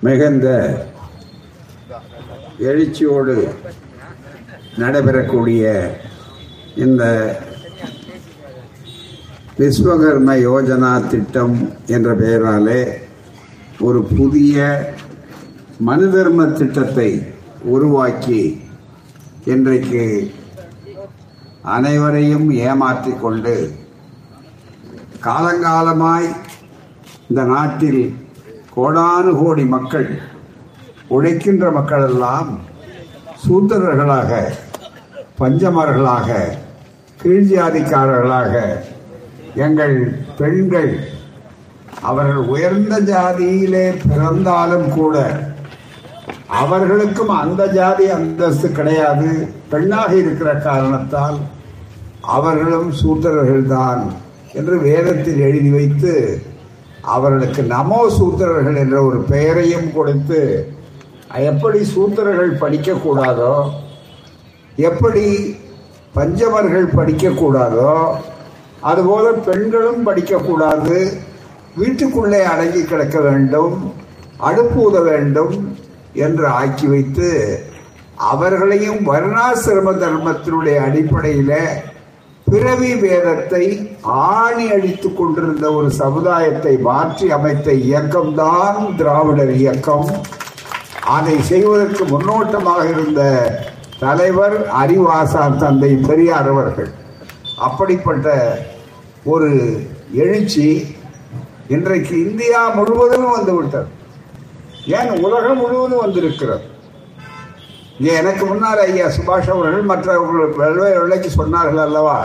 மிகுந்த எழுச்சியோடு நடைபெறக்கூடிய இந்த விஸ்வகர்ம யோஜனா திட்டம் என்ற பெயராலே ஒரு புதிய மனு தர்ம திட்டத்தை உருவாக்கி இன்றைக்கு அனைவரையும் ஏமாற்றிக் கொண்டு காலங்காலமாய் இந்த நாட்டில் கோடானு கோடி மக்கள் உழைக்கின்ற மக்களெல்லாம் சூத்திரர்களாக பஞ்சமர்களாக கீழ்ஜாதிக்காரர்களாக எங்கள் பெண்கள் அவர்கள் உயர்ந்த ஜாதியிலே பிறந்தாலும் கூட அவர்களுக்கும் அந்த ஜாதி அந்தஸ்து கிடையாது. பெண்ணாக இருக்கிற காரணத்தால் அவர்களும் சூத்திரர்கள்தான் என்று வேதத்தில் எழுதி வைத்து அவர்களுக்கு நமோ சூத்திரர்கள் என்ற ஒரு பெயரையும் கொடுத்து எப்படி சூத்திரர்கள் படிக்கக்கூடாதோ எப்படி பஞ்சமர்கள் படிக்கக்கூடாதோ அதுபோல பெண்களும் படிக்கக்கூடாது வீட்டுக்குள்ளே அடங்கி கிடக்க வேண்டும் அடுப்பூத வேண்டும் என்று ஆக்கி வைத்து அவர்களையும் வர்ணாசிரம தர்மத்தினுடைய அடிப்படையில் பிறவி வேதத்தை ஆணி அடித்துக் கொண்டிருந்த ஒரு சமுதாயத்தை மாற்றி அமைத்த இயக்கம்தான் திராவிடர் இயக்கம். அதை செய்வதற்கு முன்னோட்டமாக இருந்த தலைவர் அறிவாசார் தந்தை பெரியார் அவர்கள். அப்படிப்பட்ட ஒரு எழுச்சி இன்றைக்கு இந்தியா முழுவதும் வந்துவிட்டது ஏன் உலகம் முழுவதும் வந்திருக்கிறது? இங்கே எனக்கு முன்னால் ஐயா சுபாஷ் அவர்கள் மற்றவர்கள் வெவ்வேறு விலைக்கு சொன்னார்கள் அல்லவா?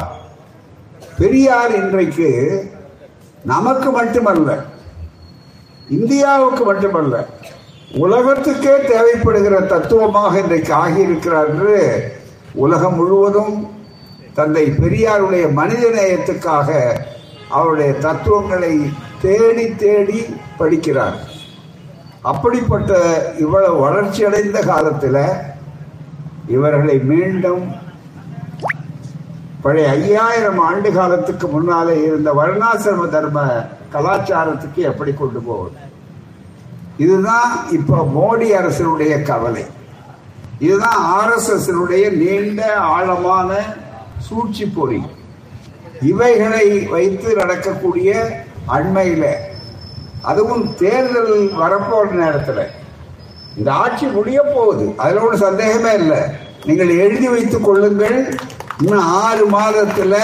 பெரியார் இன்றைக்கு நமக்கு மட்டுமல்ல இந்தியாவுக்கு மட்டுமல்ல உலகத்துக்கே தேவைப்படுகிற தத்துவமாக இன்றைக்கு ஆகியிருக்கிறார் என்று உலகம் முழுவதும் தந்தை பெரியாருடைய மனித நேயத்துக்காக அவருடைய தத்துவங்களை தேடி தேடி படிக்கிறார். அப்படிப்பட்ட இவ்வளவு வளர்ச்சி அடைந்த காலத்தில் இவர்களை மீண்டும் பழைய ஐயாயிரம் ஆண்டு காலத்துக்கு முன்னாலே இருந்த வருணாசிரம தர்ம கலாச்சாரத்துக்கு எப்படி கொண்டு போவது? இதுதான் இப்போ மோடி அரசினுடைய கவலை. இதுதான் ஆர்எஸ்எஸ்னுடைய நீண்ட ஆழமான சூழ்ச்சி பொறி. இவைகளை வைத்து நடக்கக்கூடிய அண்மையில அதுவும் தேர்தல் வரப்போற நேரத்தில் இந்த ஆட்சி முடிய போகுது. அதுல ஒன்றும் சந்தேகமே இல்லை. நீங்கள் எழுதி வைத்துக் கொள்ளுங்கள். இன்னும் ஆறு மாதத்துல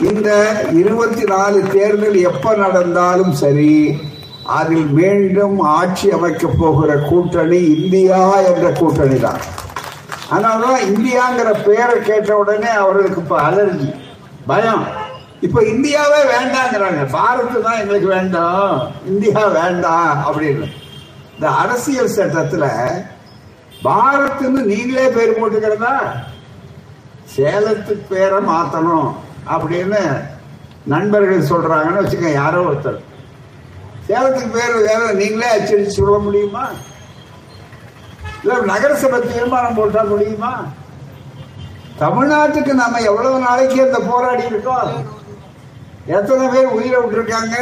இந்த இருபத்தி நாலு தேர்தல் எப்ப நடந்தாலும் சரி அதில் மீண்டும் ஆட்சி அமைக்க போகிற கூட்டணி இந்தியா என்ற கூட்டணி தான். அதனாலதான் இந்தியாங்கிற பெயரை கேட்ட உடனே அவர்களுக்கு இப்ப அலர்ஜி பயம். இப்ப இந்தியாவே வேண்டாங்கிறாங்க. பாரத் தான் எங்களுக்கு வேண்டாம். இந்தியா வேண்டாம் அப்படின்னு. இந்த அரசியல் சட்டத்துல பாரத்னு நீங்களே பேர் போட்டுக்கிறதா? சேலத்துக்கு பேரை மாத்தணும் அப்படின்னு நண்பர்கள் சொல்றாங்கன்னு வச்சுக்க யாரோ ஒருத்தர். சேலத்துக்கு பேர் வேற நீங்களே அச்சடிச்சு சொல்ல முடியுமா? இல்ல நகரசபை தீர்மானம் போட்டா முடியுமா? தமிழ்நாட்டுக்கு நம்ம எவ்வளவு நாளைக்கு அந்த போராடி இருக்கோம்? எத்தனை பேர் உயிரை விட்டுருக்காங்க?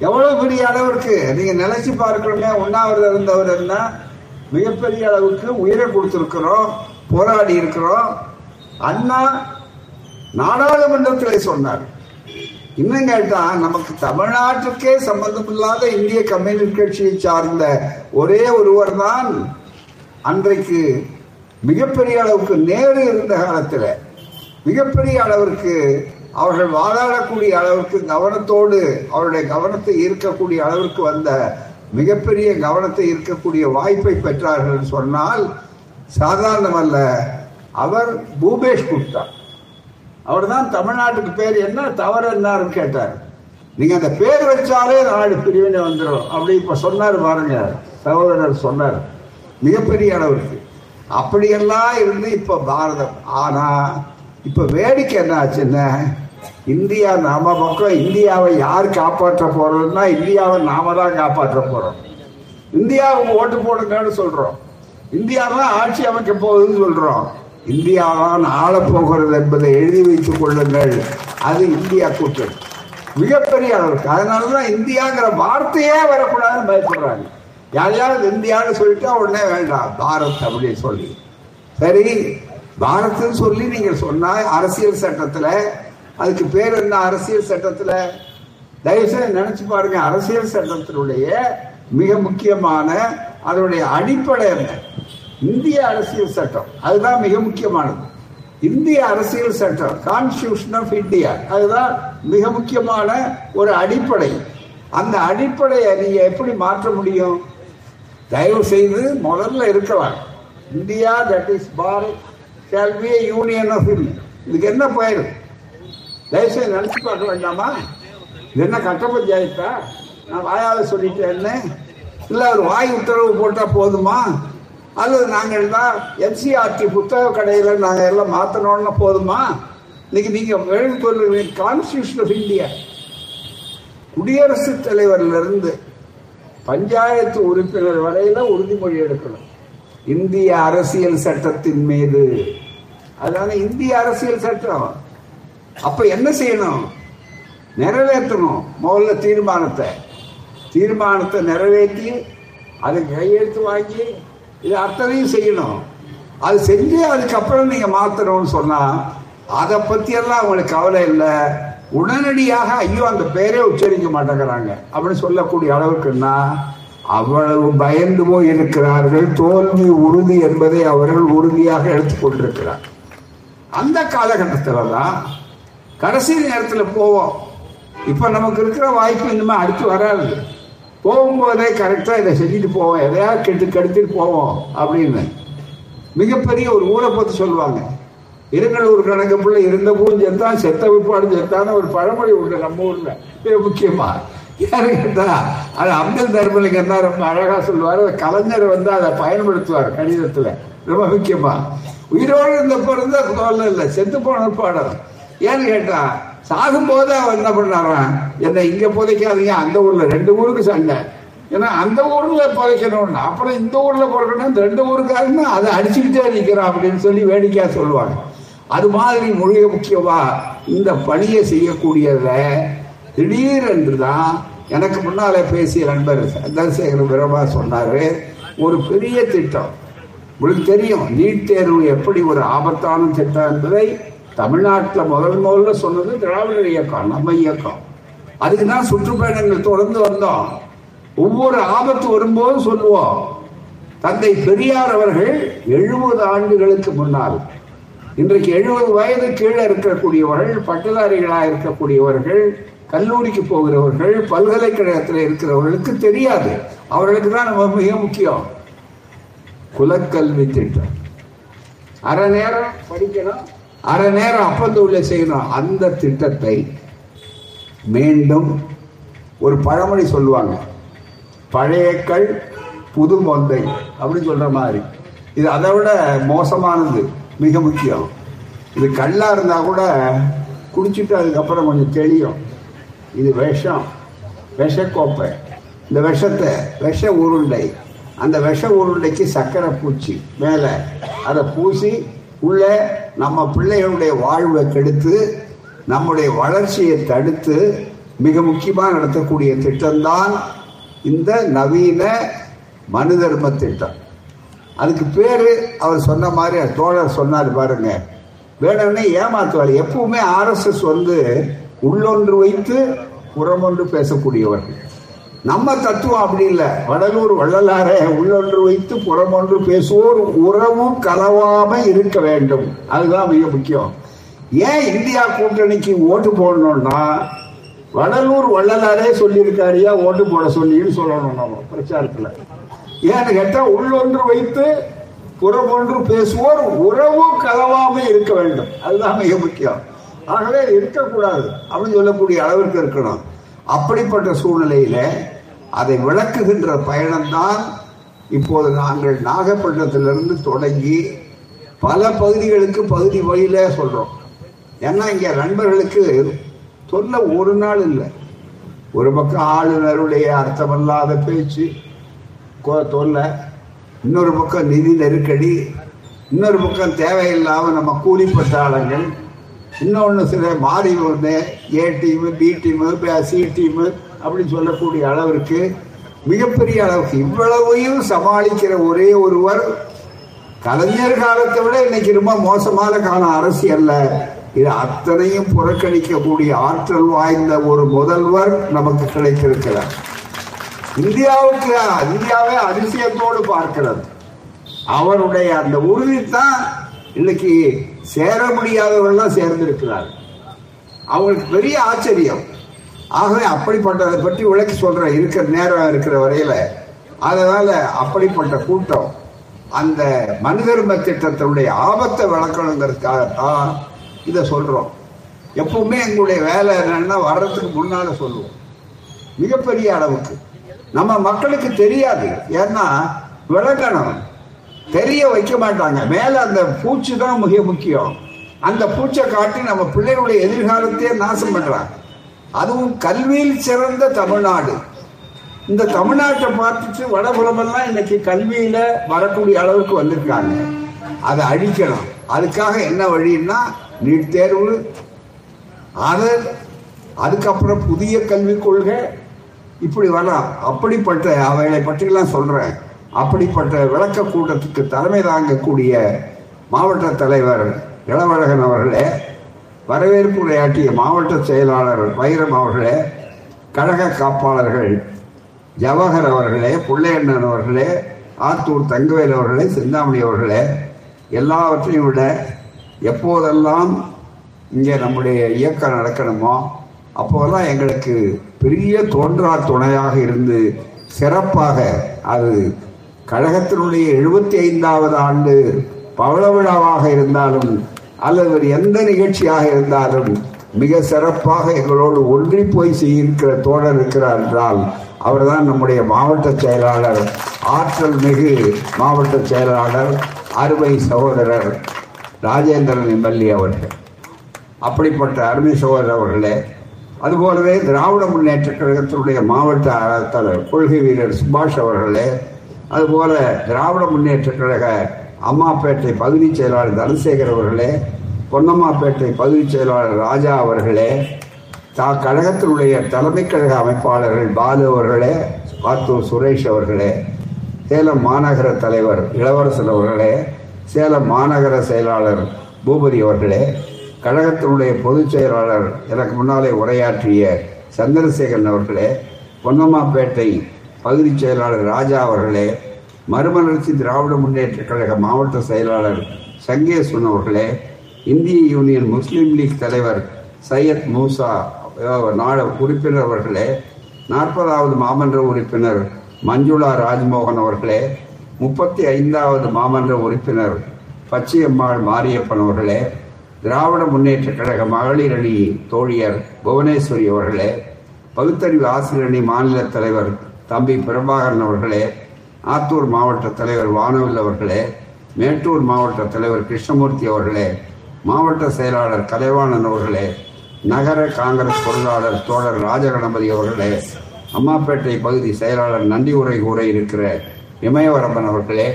எவ்வளவு பெரிய அளவிற்கு? நீங்க நினைச்சு பார்க்கணுமே உண்ணாவிரதம் இருந்தவர் என்ன? மிகப்பெரிய அளவுக்கு உயிரை கொடுத்திருக்கிறோம் போராடி இருக்கிறோம். அண்ணா நாடாளுமன்றத்தில் சொன்னார். இன்னும் கேட்டா நமக்கு தமிழ்நாட்டுக்கே சம்பந்தம் இல்லாத இந்திய கம்யூனிஸ்ட் கட்சியை சார்ந்த ஒரே ஒருவர் தான் அன்றைக்கு மிகப்பெரிய அளவுக்கு நேரு இருந்த காலத்தில். மிகப்பெரிய அளவிற்கு அவர்கள் வாதாடக்கூடிய அளவிற்கு கவனத்தோடு அவருடைய கவனத்தை ஈர்க்கக்கூடிய அளவிற்கு வந்த மிகப்பெரிய கவனத்தை ஈர்க்கக்கூடிய வாய்ப்பை பெற்றார்கள் சொன்னால் சாதாரணமல்ல. அவர் பூபேஷ் குப்தா. அவர் தான் தமிழ்நாட்டுக்கு பேர் என்ன தவறு என்னாருன்னு கேட்டார். நீங்க அந்த பேர் வச்சாலே நாடு பிரிவினை வந்துடும் அப்படி இப்ப சொன்னார் பாருங்க சகோதரர் சொன்னார். மிகப்பெரிய அளவிற்கு. அப்படியெல்லாம் இருந்து இப்ப பாரதம். ஆனா இப்ப வேடிக்கை என்ன ஆச்சுன்னா இந்தியா நாம பக்கம் இந்தியாவை யார் காப்பாற்ற போறோம்னா இந்தியாவை நாம தான் காப்பாற்ற போறோம். இந்தியாவுக்கு ஓட்டு போடுங்கன்னு சொல்றோம். இந்தியா தான் ஆட்சி அமைக்க போகுதுன்னு சொல்றோம். இந்தியா தான் ஆளப் போகிறது என்பதை எழுதி வைத்துக் கொள்ளுங்கள். அது இந்தியா கூட்டணி. மிகப்பெரிய அளவுக்கு. அதனாலதான் இந்தியாங்கிற வார்த்தையே வரக்கூடாதுன்னு பயப்படுறாங்க. யாரையாவது இந்தியான்னு சொல்லிட்டா உடனே வேண்டாம் பாரத் அப்படின்னு சொல்லி. சரி பாரத்னு சொல்லி நீங்க சொன்னா அரசியல் சட்டத்துல அதுக்கு பேர் என்ன? அரசியல் சட்டத்துல? தயவுசெய்து நினைச்சு பாருங்க அரசியல் சட்டத்தினுடைய மிக முக்கியமான அதனுடைய அடிப்படை என்ன? இந்திய அரசியல் சட்டம். அதுதான் மிக முக்கியமானது. இந்திய அரசியல் சட்டம் கான்ஸ்டியூஷன் ஆஃப் இந்தியா அதுதான் மிக முக்கியமான ஒரு அடிப்படை. அந்த அடிப்படையை நீங்க எப்படி மாற்ற முடியும்? தயவு செய்து முதல்ல இருக்கலாம் India that is Bharat shall be union of India இதுக்கு என்ன பெயர்? தயவுசெய்து நினைச்சு பார்க்க வேண்டாமா என்ன கட்ட பஞ்சாயத்தா நான் வாயால சொல்லிட்டேன்னு இல்ல ஒரு வாய் உத்தரவு போட்டா போதுமா? அல்லது நாங்கள் தான் எம்சிஆர்டி புத்தக கடையில நாங்க எல்லாம் மாத்தணும்னு போதுமா? இன்னைக்கு நீங்க எழுதி சொல்லுங்க கான்ஸ்டியூஷன் ஆஃப் இந்தியா குடியரசுத் தலைவர்ல இருந்து பஞ்சாயத்து உறுப்பினர் வரையில உறுதிமொழி எடுக்கணும். இந்திய அரசியல் சட்டத்தின் மீது. அதனால இந்திய அரசியல் சட்டம். அப்ப என்ன செய்யணும்? நிறைவேற்றணும் முதல்ல தீர்மானத்தை. தீர்மானத்தை நிறைவேற்றி அதை கையெழுத்து வாங்கி இது அத்தனையும் செய்யணும். அது செஞ்சு அதுக்கப்புறம் நீங்க மாத்தணும்னு சொன்னா அதை பற்றியெல்லாம் அவங்களுக்கு கவலை இல்லை. உடனடியாக ஐயோ அந்த பேரே உச்சரிக்க மாட்டேங்கிறாங்க. அப்படின்னு சொல்லக்கூடிய அளவுக்குன்னா அவ்வளவு பயந்து போய் இருக்கிறார்கள். தோல்வி உறுதி என்பதை அவர்கள் உறுதியாக எடுத்துக்கொண்டிருக்கிறார் அந்த காலகட்டத்தில் தான் கடைசி நேரத்தில் போவோம். இப்போ நமக்கு இருக்கிற வாய்ப்பு இனிமேல் அடுத்து வராது. போகும்போதே கரெக்டாக இதை செஞ்சுட்டு போவோம். எதையாவது கெட்டு கெடுத்துட்டு போவோம் அப்படின்னு. மிகப்பெரிய ஒரு ஊரை பற்றி சொல்லுவாங்க இருங்கலூர் கணக்கு பிள்ளை இருந்த போதும் செத்தான் செத்த விற்பாடு செத்தான்னு ஒரு பழமொழி உண்டு நம்ம ஊரில். மிக முக்கியமா. யாரு கேட்டா அது அப்துல் தர்மலிங்கம் தான் ரொம்ப அழகாக சொல்லுவார். அந்த கலைஞர் வந்து அதை பயன்படுத்துவார் கணிதத்தில். ரொம்ப முக்கியமா. உயிரோடு இருந்த பிறந்த இல்லை. செத்து போன பாடம். ஏன்னு கேட்டா சாகும்போது அவன் என்ன பண்ணாரான் என்ன இங்க புதைக்காதீங்க அந்த ஊர்ல ரெண்டு ஊருக்கு சண்டை. ஏன்னா அந்த ஊர்ல புதைக்கணும்னு அப்புறம் இந்த ஊர்ல பிறக்கணும் இந்த ரெண்டு ஊருக்காருன்னு அதை அடிச்சுக்கிட்டே நிற்கிறான் அப்படின்னு சொல்லி வேடிக்கையா சொல்லுவாங்க. அது மாதிரி மொழிய முக்கியமா இந்த பணியை செய்யக்கூடியத திடீரென்று தான் எனக்கு முன்னாலே பேசிய நண்பர் சந்திரசேகர பிரபா சொன்னாரு ஒரு பெரிய திட்டம். உங்களுக்கு தெரியும் நீட் தேர்வு எப்படி ஒரு ஆபத்தான திட்டம் என்பதை தமிழ்நாட்டில் முதல் முதல்ல சொன்னது திராவிடர் இயக்கம் நம்ம இயக்கம். அதுக்கு தான் சுற்றுப்பயணங்கள் தொடர்ந்து வந்தோம். ஒவ்வொரு ஆபத்து வரும்போதும் சொல்லுவோம் தந்தை பெரியார் அவர்கள் எழுபது ஆண்டுகளுக்கு முன்னால் இன்றைக்கு எழுபது வயது கீழே இருக்கக்கூடியவர்கள் பட்டதாரிகளாக இருக்கக்கூடியவர்கள் கல்லூரிக்கு போகிறவர்கள் பல்கலைக்கழகத்தில் இருக்கிறவர்களுக்கு தெரியாது. அவர்களுக்கு தான் நம்ம மிக முக்கியம். குலக்கல்வி திட்டம். அரை நேரம் படிக்கணும். அரை நேரம் அப்பந்தூரில் செய்யணும். அந்த திட்டத்தை மீண்டும் ஒரு பழமொழி சொல்லுவாங்க. பழைய கல் புது மொந்தை அப்படின்னு சொல்கிற மாதிரி. இது அதை விட மோசமானது மிக முக்கியம். இது கல்லாக இருந்தால் கூட குடிச்சிட்டு அதுக்கப்புறம் கொஞ்சம் தெளியும். இது விஷம். விஷக்கோப்பை. இந்த விஷத்தை விஷ உருண்டை. அந்த விஷ உருண்டைக்கு சக்கரை பூச்சி மேலே. அதை பூசி உள்ள நம்ம பிள்ளைகளுடைய வாழ்வை கெடுத்து நம்முடைய வளர்ச்சியை தடுத்து மிக முக்கியமாக நடத்தக்கூடிய திட்டம்தான் இந்த நவீன மனு தர்ம திட்டம். அதுக்கு பேர் அவர் சொன்ன மாதிரி தோழர் சொன்னார் பாருங்க. வேணும்னே ஏமாத்துவார். எப்பவுமே ஆர்எஸ்எஸ் வந்து உள்ளொன்று வைத்து புறமொன்று பேசக்கூடியவர்கள். நம்ம தத்துவம் அப்படி இல்லை. வடலூர் வள்ளலார உள்ளொன்று வைத்து புறமொன்று பேசுவோர் உறவும் கலவாம இருக்க வேண்டும். அதுதான் மிக முக்கியம். ஏன் இந்தியா கூட்டணிக்கு ஓட்டு போடணும்னா வடலூர் வள்ளலாரே சொல்லியிருக்காரியா ஓட்டு போட சொல்லின்னு சொல்லணும் நம்ம பிரச்சாரத்தில். ஏன்னு கேட்டால் உள்ளொன்று வைத்து புறமொன்று பேசுவோர் உறவும் கலவாம இருக்க வேண்டும். அதுதான் மிக முக்கியம். ஆகவே இருக்கக்கூடாது. அப்படின்னு சொல்லக்கூடிய அளவிற்கு இருக்கணும். அப்படிப்பட்ட சூழ்நிலையில அதை விளக்குகின்ற பயணம்தான் இப்போது நாங்கள் நாகப்பட்டினத்திலிருந்து தொடங்கி பல பகுதிகளுக்கு பகுதி வழியில சொல்றோம். ஏன்னா இங்க நண்பர்களுக்கு சொல்ல ஒரு நாள் இல்லை. ஒரு பக்கம் ஆளுநருடைய அர்த்தமல்லாத பேச்சு கோ- தொல்லை. இன்னொரு பக்கம் நிதி நெருக்கடி. இன்னொரு பக்கம் தேவையில்லாமல் நம்ம கூலிப்பட்ட ஆளுங்கள் இன்னொன்று சில மாறி ஒன்று A team B team C team அப்படின்னு சொல்லக்கூடிய அளவிற்கு மிகப்பெரிய அளவுக்கு இவ்வளவையும் சமாளிக்கிற ஒரே ஒருவர் கலைஞர் காலத்தை விட இன்னைக்கு ரொம்ப மோசமான காலம் அரசியல்ல இது அத்தனையும் புறக்கணிக்கக்கூடிய ஆற்றல் வாய்ந்த ஒரு முதல்வர் நமக்கு கிடைத்திருக்கிறார். இந்தியாவுக்கு இந்தியாவை அதிசயத்தோடு பார்க்கிறது. அவருடைய அந்த உறுதி தான் இன்னைக்கு சேர முடியாதவர்கள்லாம் சேர்ந்திருக்கிறார் அவங்களுக்கு பெரிய ஆச்சரியம். ஆகவே அப்படிப்பட்டதை பற்றி விளக்கி சொல்கிறேன் இருக்கிற நேரம் இருக்கிற வரையில் அதனால் அப்படிப்பட்ட கூட்டம் அந்த மனிதர்ம திட்டத்தினுடைய ஆபத்தை விளக்கணுங்கிறதுக்காகத்தான் இதை சொல்கிறோம் எப்பவுமே எங்களுடைய வேலை என்னன்னா வர்றதுக்கு முன்னால் சொல்லுவோம். மிகப்பெரிய அளவுக்கு. நம்ம மக்களுக்கு தெரியாது. ஏன்னா விளக்கணும். தெரிய வைக்க மாட்டாங்க. மேலே அந்த பூச்சி தான் மிக முக்கியம். அந்த பூச்சை காட்டி நம்ம பிள்ளைகளுடைய எதிர்காலத்தையே நாசம் பண்ணுறாங்க அதுவும் கல்வியில் சிறந்த தமிழ்நாடு. இந்த தமிழ்நாட்டை பார்த்துட்டு வடபுலமெல்லாம் இன்னைக்கு கல்வியில வரக்கூடிய அளவுக்கு வந்திருக்காங்க. அதை அழிக்கணும். அதுக்காக என்ன வழின்னா நீட் தேர்வு அதை அதுக்கப்புறம் புதிய கல்விக் கொள்கை. இப்படி வரலாம். அப்படிப்பட்ட அவைகளை பற்றிலாம் சொல்றேன். அப்படிப்பட்ட விளக்க கூட்டத்துக்கு தலைமை தாங்கக்கூடிய மாவட்ட தலைவர் இளவழகன் அவர்களே வரவேற்பு உரையாற்றிய மாவட்ட செயலாளர் வைரம் அவர்களே கழக காப்பாளர்கள் ஜவஹர் அவர்களே புள்ளையண்ணன் அவர்களே ஆத்தூர் தங்கவேல் அவர்களே சிந்தாமணி அவர்களே எல்லாவற்றையும் விட எப்போதெல்லாம் இங்கே நம்முடைய இயக்கம் நடக்கணுமோ அப்போதெல்லாம் எங்களுக்கு பெரிய தோன்றா துணையாக இருந்து சிறப்பாக அது கழகத்தினுடைய எழுபத்தி ஐந்தாவது ஆண்டு பவள விழாவாக இருந்தாலும் அல்லது எந்த நிகழ்ச்சியாக இருந்தாலும் மிக சிறப்பாக எங்களோடு ஒன்றி போய் செய்திருக்கிற தோழர் இருக்கிறார் என்றால் அவர்தான் நம்முடைய மாவட்ட செயலாளர் ஆற்றல் மிகு மாவட்ட செயலாளர் அருமை சகோதரர் ராஜேந்திரன் எம்எல்ஏ அவர்கள். அப்படிப்பட்ட அருமை சகோதரர் அவர்களே அதுபோலவே திராவிட முன்னேற்ற கழகத்தினுடைய மாவட்ட தலைவர் கொள்கை வீரர் சுபாஷ் அவர்களே அதுபோல திராவிட முன்னேற்ற கழக அம்மாப்பேட்டை பகுதி செயலாளர் தனசேகர் அவர்களே பொன்னம்மாப்பேட்டை பகுதி செயலாளர் ராஜா அவர்களே தா கழகத்தினுடைய தலைமை கழக அமைப்பாளர்கள் பாலு அவர்களே ஆத்தூர் சுரேஷ் அவர்களே சேலம் மாநகர தலைவர் இளவரசன் அவர்களே சேலம் மாநகர செயலாளர் பூபதி அவர்களே கழகத்தினுடைய பொதுச் செயலாளர் எனக்கு முன்னாலே உரையாற்றிய சந்திரசேகரன் அவர்களே பொன்னம்மாப்பேட்டை பகுதி செயலாளர் ராஜா அவர்களே மறுமலர்ச்சி திராவிட முன்னேற்ற கழக மாவட்ட செயலாளர் சங்கேஸ்வன் அவர்களே இந்திய யூனியன் முஸ்லீம் லீக் தலைவர் சையத் மூசா நாட உறுப்பினர் அவர்களே நாற்பதாவது மாமன்ற உறுப்பினர் மஞ்சுளா ராஜ்மோகன் அவர்களே முப்பத்தி ஐந்தாவது மாமன்ற உறுப்பினர் பச்சையம்மாள் மாரியப்பன் அவர்களே திராவிட முன்னேற்ற கழக மகளிர் அணி தோழியர் புவனேஸ்வரி அவர்களே பகுத்தறிவு ஆசிரியர் அணி மாநில தலைவர் தம்பி பிரபாகரன் அவர்களே ஆத்தூர் மாவட்ட தலைவர் வானவில் அவர்களே மேட்டூர் மாவட்ட தலைவர் கிருஷ்ணமூர்த்தி அவர்களே மாவட்ட செயலாளர் கலைவாணன் அவர்களே நகர காங்கிரஸ் பொருளாளர் தோழர் ராஜகணபதி அவர்களே அம்மாப்பேட்டை பகுதி செயலாளர் நன்றி உரை கூற இருக்கிற இமயவரம்பன் அவர்களே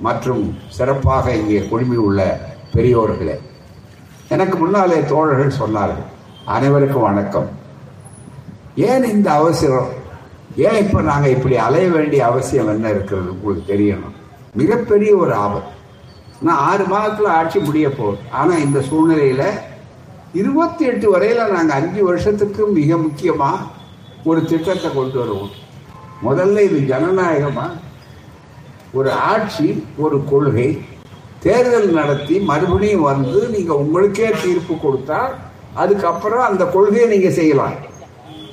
மற்றும் சிறப்பாக இங்கே குழுமி உள்ள பெரியோர்களே. எனக்கு முன்னாலே தோழர்கள் சொன்னார்கள் அனைவருக்கும் வணக்கம். ஏன் இந்த அவசரம்? ஏன் இப்ப நாங்க இப்படி அலைய வேண்டிய அவசியம் என்ன இருக்கிறது உங்களுக்கு தெரியணும்? மிகப்பெரிய ஒரு ஆபத்து. நான் ஆறு மாதத்துல ஆட்சி முடிய போகுது. ஆனா இந்த சூழ்நிலையில இருபத்தி எட்டு வரையில நாங்க அஞ்சு வருஷத்துக்கு மிக முக்கியமா ஒரு திட்டத்தை கொண்டு வருவோம். முதல்ல இது ஜனநாயகமா? ஒரு ஆட்சி ஒரு கொள்கை. தேர்தல் நடத்தி மறுபடியும் வந்து நீங்க உங்களுக்கே தீர்ப்பு கொடுத்தா அதுக்கப்புறம் அந்த கொள்கையை நீங்க செய்யலாம்.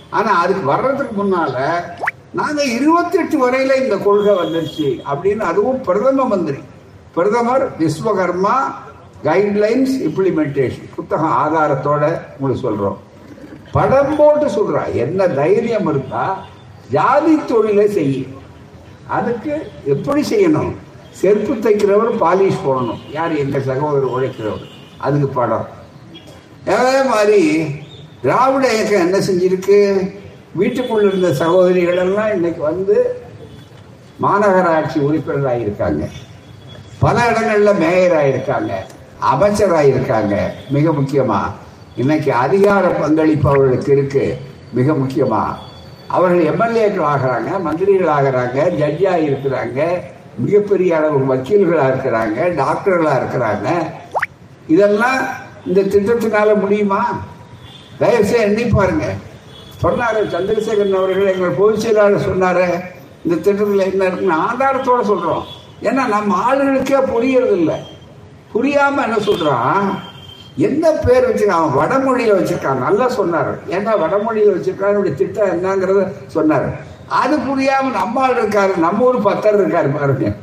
ஆனா அதுக்கு வர்றதுக்கு முன்னால நாங்க இருபத்தி எட்டு வரையில இந்த கொள்கை வந்துருச்சு அப்படின்னு அதுவும் பிரதம மந்திரி. பிரதமர் விஸ்வகர்மா கைட்லைன்ஸ் இம்ப்ளிமெண்டேஷன் புத்தகம் ஆதாரத்தோட உங்களுக்கு சொல்றோம். படம் போட்டு சொல்றா என்ன தைரியம் இருந்தா ஜாதி தொழிலை செய்யும் அதுக்கு எப்படி செய்யணும்? செருப்பு தைக்கிறவர் பாலிஷ் போடணும். யார் எங்க சகோதரர் உழைக்கிறவர்? அதுக்கு படம். அதே மாதிரி திராவிட இயக்கம் என்ன செஞ்சிருக்கு? வீட்டுக்குள்ள இருந்த சகோதரிகள் எல்லாம் இன்னைக்கு வந்து மாநகராட்சி உறுப்பினராக இருக்காங்க. பல இடங்களில் மேயராக இருக்காங்க. அமைச்சராக இருக்காங்க. மிக முக்கியமாக இன்னைக்கு அதிகார பங்களிப்பு அவர்களுக்கு இருக்கு. மிக முக்கியமாக அவர்கள் எம்எல்ஏக்கள் ஆகிறாங்க மந்திரிகள் ஆகிறாங்க ஜட்ஜாக இருக்கிறாங்க மிகப்பெரிய அளவு வக்கீல்களாக இருக்கிறாங்க டாக்டர்களாக இருக்கிறாங்க. இதெல்லாம் இந்த திட்டத்தினால முடியுமா? தயவுசெய்து எண்ணி பாருங்க. சொன்னாரு சந்திரசேகரன் அவர்கள் எங்கள் பொதுச் செயலாளர் சொன்னாரு இந்த திட்டத்தில் என்ன இருக்குன்னு ஆதாரத்தோட சொல்றோம். ஏன்னா நம்ம ஆளுகளுக்கே புரியறது இல்லை புரியாம என்ன சொல்றான்? என்ன பேர் வச்சிருக்கான்? வடமொழியில் வடமொழியில வச்சிருக்கான். நல்லா சொன்னார். ஏன்னா வடமொழியில வச்சிருக்கான்? என்னுடைய திட்டம் என்னங்கிறத சொன்னார். அது புரியாம நம்ம ஆள் இருக்காரு. நம்ம ஊர் பத்தர் இருக்காரு பாருங்க.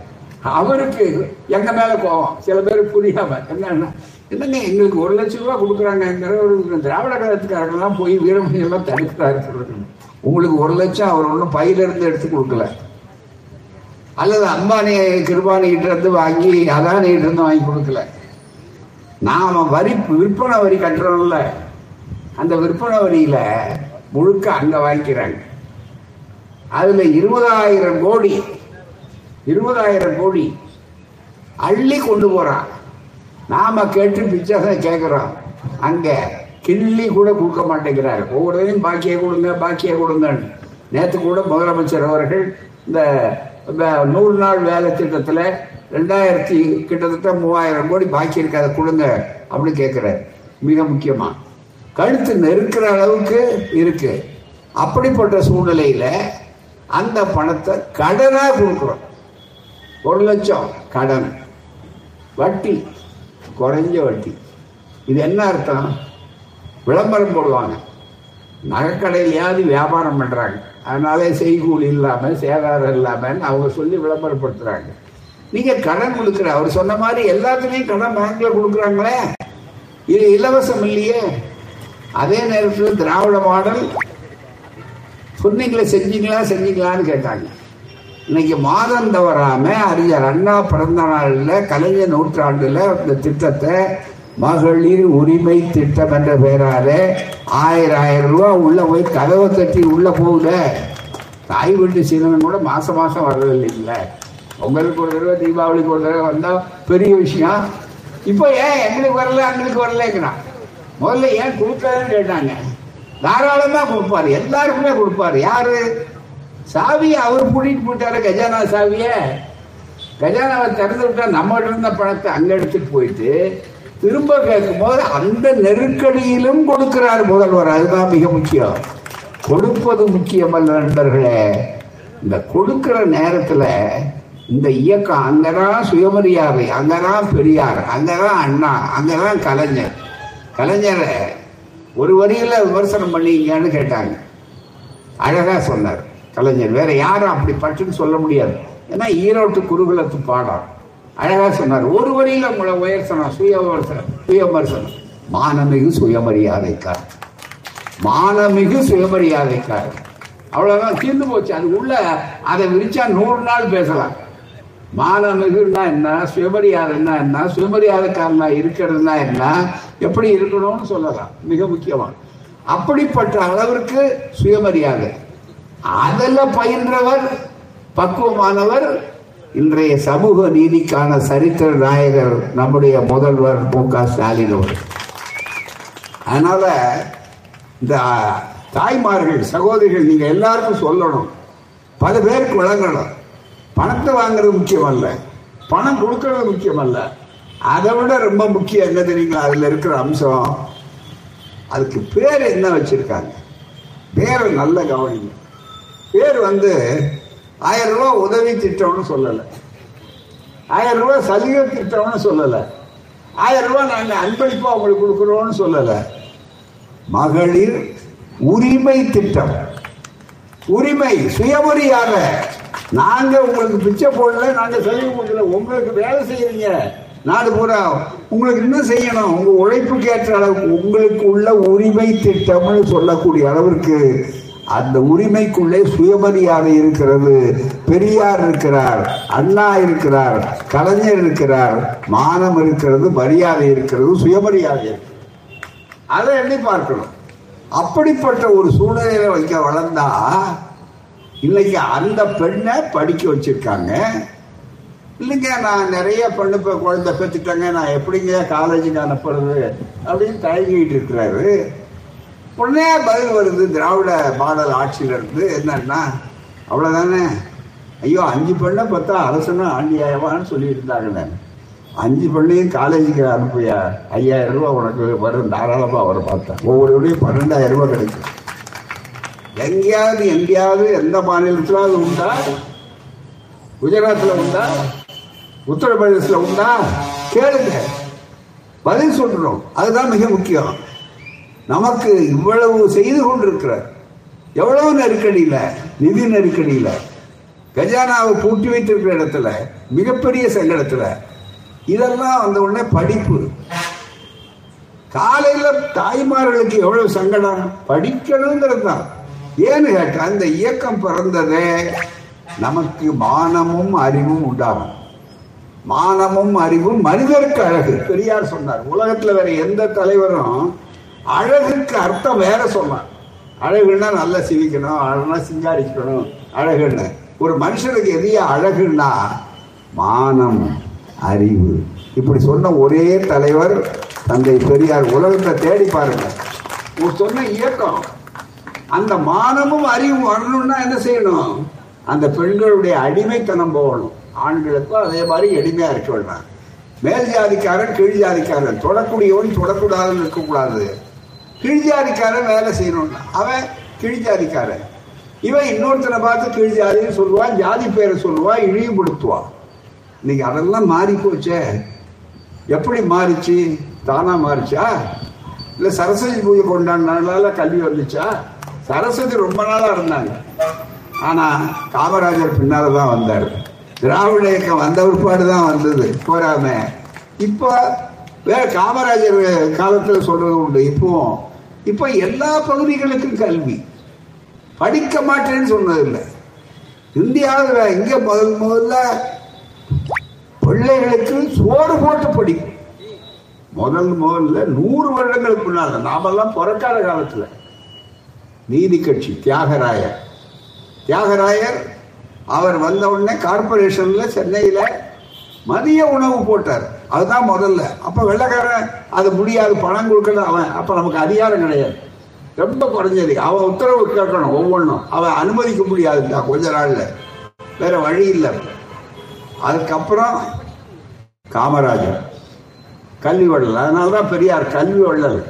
அவருக்கு எங்க மேல கோவம். சில பேர் புரியாம. என்னன்னா என்னங்க எங்களுக்கு ஒரு லட்சம் ரூபாய் கொடுக்குறாங்கிற ஒரு திராவிட கழகத்துக்காரங்கெல்லாம் போய் வீரமணி எல்லாம் தடுக்கிறாரு சொல்றாங்க. உங்களுக்கு ஒரு லட்சம் அவர் ஒன்றும் பையில இருந்து எடுத்து கொடுக்கல. அல்லது அம்பானி கிருபானிகிட்ட இருந்து வாங்கி அதானிகிட்ட இருந்து வாங்கி கொடுக்கல. நாம வரி விற்பனை வரி கட்டுறோம்ல. அந்த விற்பனை வரியில முழுக்க அங்க வாங்கிக்கிறாங்க. அதுல இருபதாயிரம் கோடி இருபதாயிரம் கோடி அள்ளி கொண்டு போறான். நாம கேட்டு பிச்சை கேட்குறோம் அங்கே கிள்ளி கூட கொடுக்க மாட்டேங்கிறார். ஒவ்வொருத்தையும் பாக்கியை கொடுங்க பாக்கியை கொடுங்கன்னு. நேற்று கூட முதலமைச்சர் அவர்கள் இந்த நூறு நாள் வேலை திட்டத்தில் ரெண்டாயிரத்தி கிட்டத்தட்ட மூவாயிரம் கோடி பாக்கி இருக்கு அதை கொடுங்க அப்படின்னு கேட்குறாரு மிக முக்கியமாக கழுத்து நெருக்கிற அளவுக்கு இருக்கு. அப்படிப்பட்ட சூழ்நிலையில் அந்த பணத்தை கடனாக கொடுக்குறோம். ஒரு லட்சம் கடன். வட்டி. குறைஞ்ச வட்டி. இது என்ன அர்த்தம்? விளம்பரம் போடுவாங்க. நகைக்கடையிலையாவது வியாபாரம் பண்ணுறாங்க அதனால செய்கூலி இல்லாமல் சேதாரம் இல்லாமல் அவங்க சொல்லி விளம்பரப்படுத்துகிறாங்க நீங்கள் கடன் கொடுக்குற அவர் சொன்ன மாதிரி எல்லாத்துலேயும் கடன் பேங்கில் கொடுக்குறாங்களே. இது இலவசம் இல்லையே. அதே நேரத்தில் திராவிட மாடல் சொன்னீங்களே செஞ்சீங்களா செஞ்சீங்களான்னு கேட்டாங்க. இன்னைக்கு மாதம் தவறாம அறிஞர் அண்ணா பிறந்த நாளில் கலைஞர் நூற்றாண்டுல இந்த திட்டத்தை மகளிர் உரிமை திட்டம் என்ற பெயரால ஆயிரம் ஆயிரம் ரூபா உள்ள போய் கதவை தட்டி உள்ள போகல தாய் வீட்டு சீதனம் கூட மாசம் மாசம் வர்றது பொங்கலுக்கு உங்களுக்கு ஒரு தடவை தீபாவளிக்கு ஒரு தடவை வந்தா பெரிய விஷயம். இப்போ ஏன் எங்களுக்கு வரல எங்களுக்கு வரலங்கிறான் முதல்ல ஏன் கொடுக்கலன்னு கேட்டாங்க. தாராளமா கொடுப்பாரு. எல்லாருக்குமே கொடுப்பாரு. யாரு? சாவியை அவர் கூட்டிட்டு போயிட்டாரு கஜானா சாவிய. கஜானாவை திறந்து விட்டா நம்ம இருந்த பணத்தை அங்க எடுத்துட்டு போயிட்டு திரும்ப கேட்கும் போது அந்த நெருக்கடியிலும் கொடுக்கிறார் முதல்வர். அதுதான் மிக முக்கியம். கொடுப்பது முக்கியமல்ல நண்பர்களே. இந்த கொடுக்கிற நேரத்துல இந்த இயக்கம் அங்கதான் சுயமரியாதை அங்கதான் பெரியார் அங்கதான் அண்ணா அங்கதான் கலைஞர். கலைஞரை ஒரு வரியில விமர்சனம் பண்ணீங்கன்னு கேட்டாங்க. அழகா சொன்னார். கலைஞர். வேற யாரும் அப்படி பட்டுன்னு சொல்ல முடியாது. ஏன்னா ஈரோட்டு குருகுலத்து பாடம் அழகா சொன்னார். ஒரு வழியில் உங்களை உயர்த்தணும் சுய விமர்சனம் மானமிகு சுயமரியாதைக்கார். மானமிகு சுயமரியாதைக்கார். அவ்வளவுதான் தீர்ந்து போச்சு. அது உள்ள அதை விரிச்சா நூறு நாள் பேசலாம். மானமிகுன்னா என்ன? சுயமரியாதைன்னா என்ன? சுயமரியாதைக்காரனா இருக்கிறதுனா என்ன? எப்படி இருக்கணும்னு சொல்லலாம். மிக முக்கியமாக அப்படிப்பட்ட அளவிற்கு சுயமரியாதை. அதில் பயின்றவர் பக்குவமானவர். இன்றைய சமூக நீதிக்கான சரித்திர நாயகர் நம்முடைய முதல்வர் மு க ஸ்டாலின் அவர் அதனால இந்த தாய்மார்கள் சகோதரிகள் நீங்க எல்லாருக்கும் சொல்லணும். பல பேருக்கு வழங்கணும். பணத்தை வாங்குறது முக்கியம் அல்ல பணம் கொடுக்கறது முக்கியம் அல்ல அதை விட ரொம்ப முக்கியம் என்ன தெரியுங்களா அதுல இருக்கிற அம்சம். அதுக்கு பேர் என்ன வச்சிருக்காங்க? பேரை நல்ல கவனிங்க. பேர் வந்து ஆயிரம் ரூபாய் உதவி திட்டம்னு சொல்லலை. ஆயிரம் ரூபாய் சலுகை திட்டம்னு சொல்லலை. ஆயிரம் ரூபாய் நாங்கள் அன்பளிப்பா உங்களுக்கு கொடுக்குறோம்னு சொல்லலை. மகளிர் உரிமை திட்டம். உரிமை சுயமுறையாக நாங்க உங்களுக்கு பிச்சை போடல நாங்க சலுகை கொடுக்கல. உங்களுக்கு வேலை செய்யறீங்க. நாடு பூரா உங்களுக்கு இன்னும் செய்யணும். உங்க உழைப்புக்கு ஏற்ற அளவுக்கு உங்களுக்கு உள்ள உரிமை திட்டம்னு சொல்லக்கூடிய அளவிற்கு அந்த உரிமைக்குள்ளே சுயமரியாதை இருக்கிறது. பெரியார் இருக்கிறார் அண்ணா இருக்கிறார் கலைஞர் இருக்கிறார் மானம் இருக்கிறது மரியாதை இருக்கிறது சுயமரியாதை அதை எண்ணி பார்க்கணும். அப்படிப்பட்ட ஒரு சூழ்நிலையில வைக்க வளர்ந்தா இன்னைக்கு அந்த பெண்ணை படிக்க வச்சிருக்காங்க. இல்லைங்க நான் நிறைய பெண்ணு இப்போ குழந்தை பெற்றுட்டேங்க நான் எப்படிங்க காலேஜுக்கு அனுப்புறது அப்படின்னு தயங்கிட்டு இருக்கிறாரு. உடனே பதில் வருது திராவிட மாடல் ஆட்சியில் இருந்து. என்னன்னா அவ்வளோதானே ஐயோ அஞ்சு பெண்ணை பார்த்தா அரசனும் ஆண்டியாயவான்னு சொல்லி இருந்தாங்க அஞ்சு பெண்ணையும் காலேஜுக்கு அனுப்பியா ஐயாயிரம் ரூபாய் உனக்கு வரும் தாராளமாக வரும் பார்த்தேன். ஒவ்வொருவரையும் பன்னெண்டாயிரம் ரூபா கிடைக்கும். எங்கேயாவது எங்கேயாவது எந்த மாநிலத்திலாவது உண்டா? குஜராத்தில் உண்டா? உத்தரப்பிரதேசத்துல உண்டா? கேளுங்க. பதில் சொல்கிறோம் அதுதான் மிக முக்கியம். நமக்கு இவ்வளவு செய்து கொண்டிருக்கிறார். எவ்வளவு நெருக்கடியில? நிதி நெருக்கடியில. கஜானாவை பூட்டி வைத்திருக்கிற இடத்துல மிகப்பெரிய சங்கடத்துல. இதெல்லாம் வந்த உடனே படிப்பு. காலையில தாய்மார்களுக்கு எவ்வளவு சங்கடம்? படிக்கணுங்கிறது தான் ஏன்னு கேட்டால் இந்த இயக்கம் பிறந்ததே நமக்கு மானமும் அறிவும் உண்டாகும். மானமும் அறிவும் மனிதருக்கு அழகு. பெரியார் சொன்னார் உலகத்துல வேற எந்த தலைவரும் அழகுக்கு அர்த்தம் வேற சொல்லலாம் அழகுன்னா நல்லா சிவிக்கணும் அழகுனா சிங்காரிக்கணும். அழகுன்னு ஒரு மனுஷனுக்கு எதையா அழகுன்னா மானம் அறிவு. இப்படி சொன்ன ஒரே தலைவர் தந்தை பெரியார் உலகத்தை தேடி பாருங்க. ஒரு சொன்ன இயக்கம் அந்த மானமும் அறிவும் வரணும்னா என்ன செய்யணும்? அந்த பெண்களுடைய அடிமைத்தனம் போகணும். ஆண்களுக்கும் அதே மாதிரி எளிமையா இருக்க வேண்டாம் மேல் ஜாதிக்காரன் கீழ் ஜாதிக்காரன். தொடக்கூடியவன் தொடக்கூடாதுன்னு இருக்கக்கூடாது. கீழ்ஜாதிக்காரன் வேலை செய்யணும் அவன் கீழ்ஜாதிக்காரன் இவன் இன்னொருத்தனை பார்த்து கீழ் சொல்லுவான் ஜாதி பேரை சொல்லுவான் இழிவுபடுத்துவான் இன்னைக்கு அதெல்லாம் மாறி போச்சே. எப்படி மாறிச்சு? தானா மாறிச்சா? இல்ல சரஸ்வதி பூஜை கொண்டாடினால கல்வி வந்துச்சா? சரஸ்வதி ரொம்ப நாளா இருந்தாங்க. ஆனா காமராஜர் பின்னால்தான் வந்தார். திராவிட இயக்கம் வந்த பிற்பாடு தான் வந்தது. போராம இப்போ வேற காமராஜர் காலத்துல சொல்றது உண்டு. இப்போ இப்போ எல்லா பகுதிகளுக்கும் கல்வி. படிக்க மாட்டேன்னு சொன்னதில்லை இந்தியாவில் இங்க முதல் முதல்ல பிள்ளைகளுக்கு சோறு போட்டு படிக்கும். முதல் முதல்ல நூறு வருடங்களுக்கு முன்னால் நாமெல்லாம் பிறக்காத காலத்தில். நீதி கட்சி தியாகராயர். தியாகராயர் அவர் வந்த உடனே கார்பரேஷன்ல சென்னையில மதிய உணவு போட்டார். அதுதான் முதல்ல. அப்ப வெள்ளக்காரன் அது முடியாது பணம் கொடுக்கல அவன் அப்ப நமக்கு அதிகாரம் கிடையாது. ரொம்ப குறைஞ்சது. அவன் உத்தரவு கேட்கணும் ஒவ்வொன்றும். அவன் அனுமதிக்க முடியாது கொஞ்ச நாள்ல. வேற வழி இல்லை. அதுக்கப்புறம் காமராஜர். கல்வி வள்ளல். அதனாலதான் பெரியார் கல்வி வள்ளல்.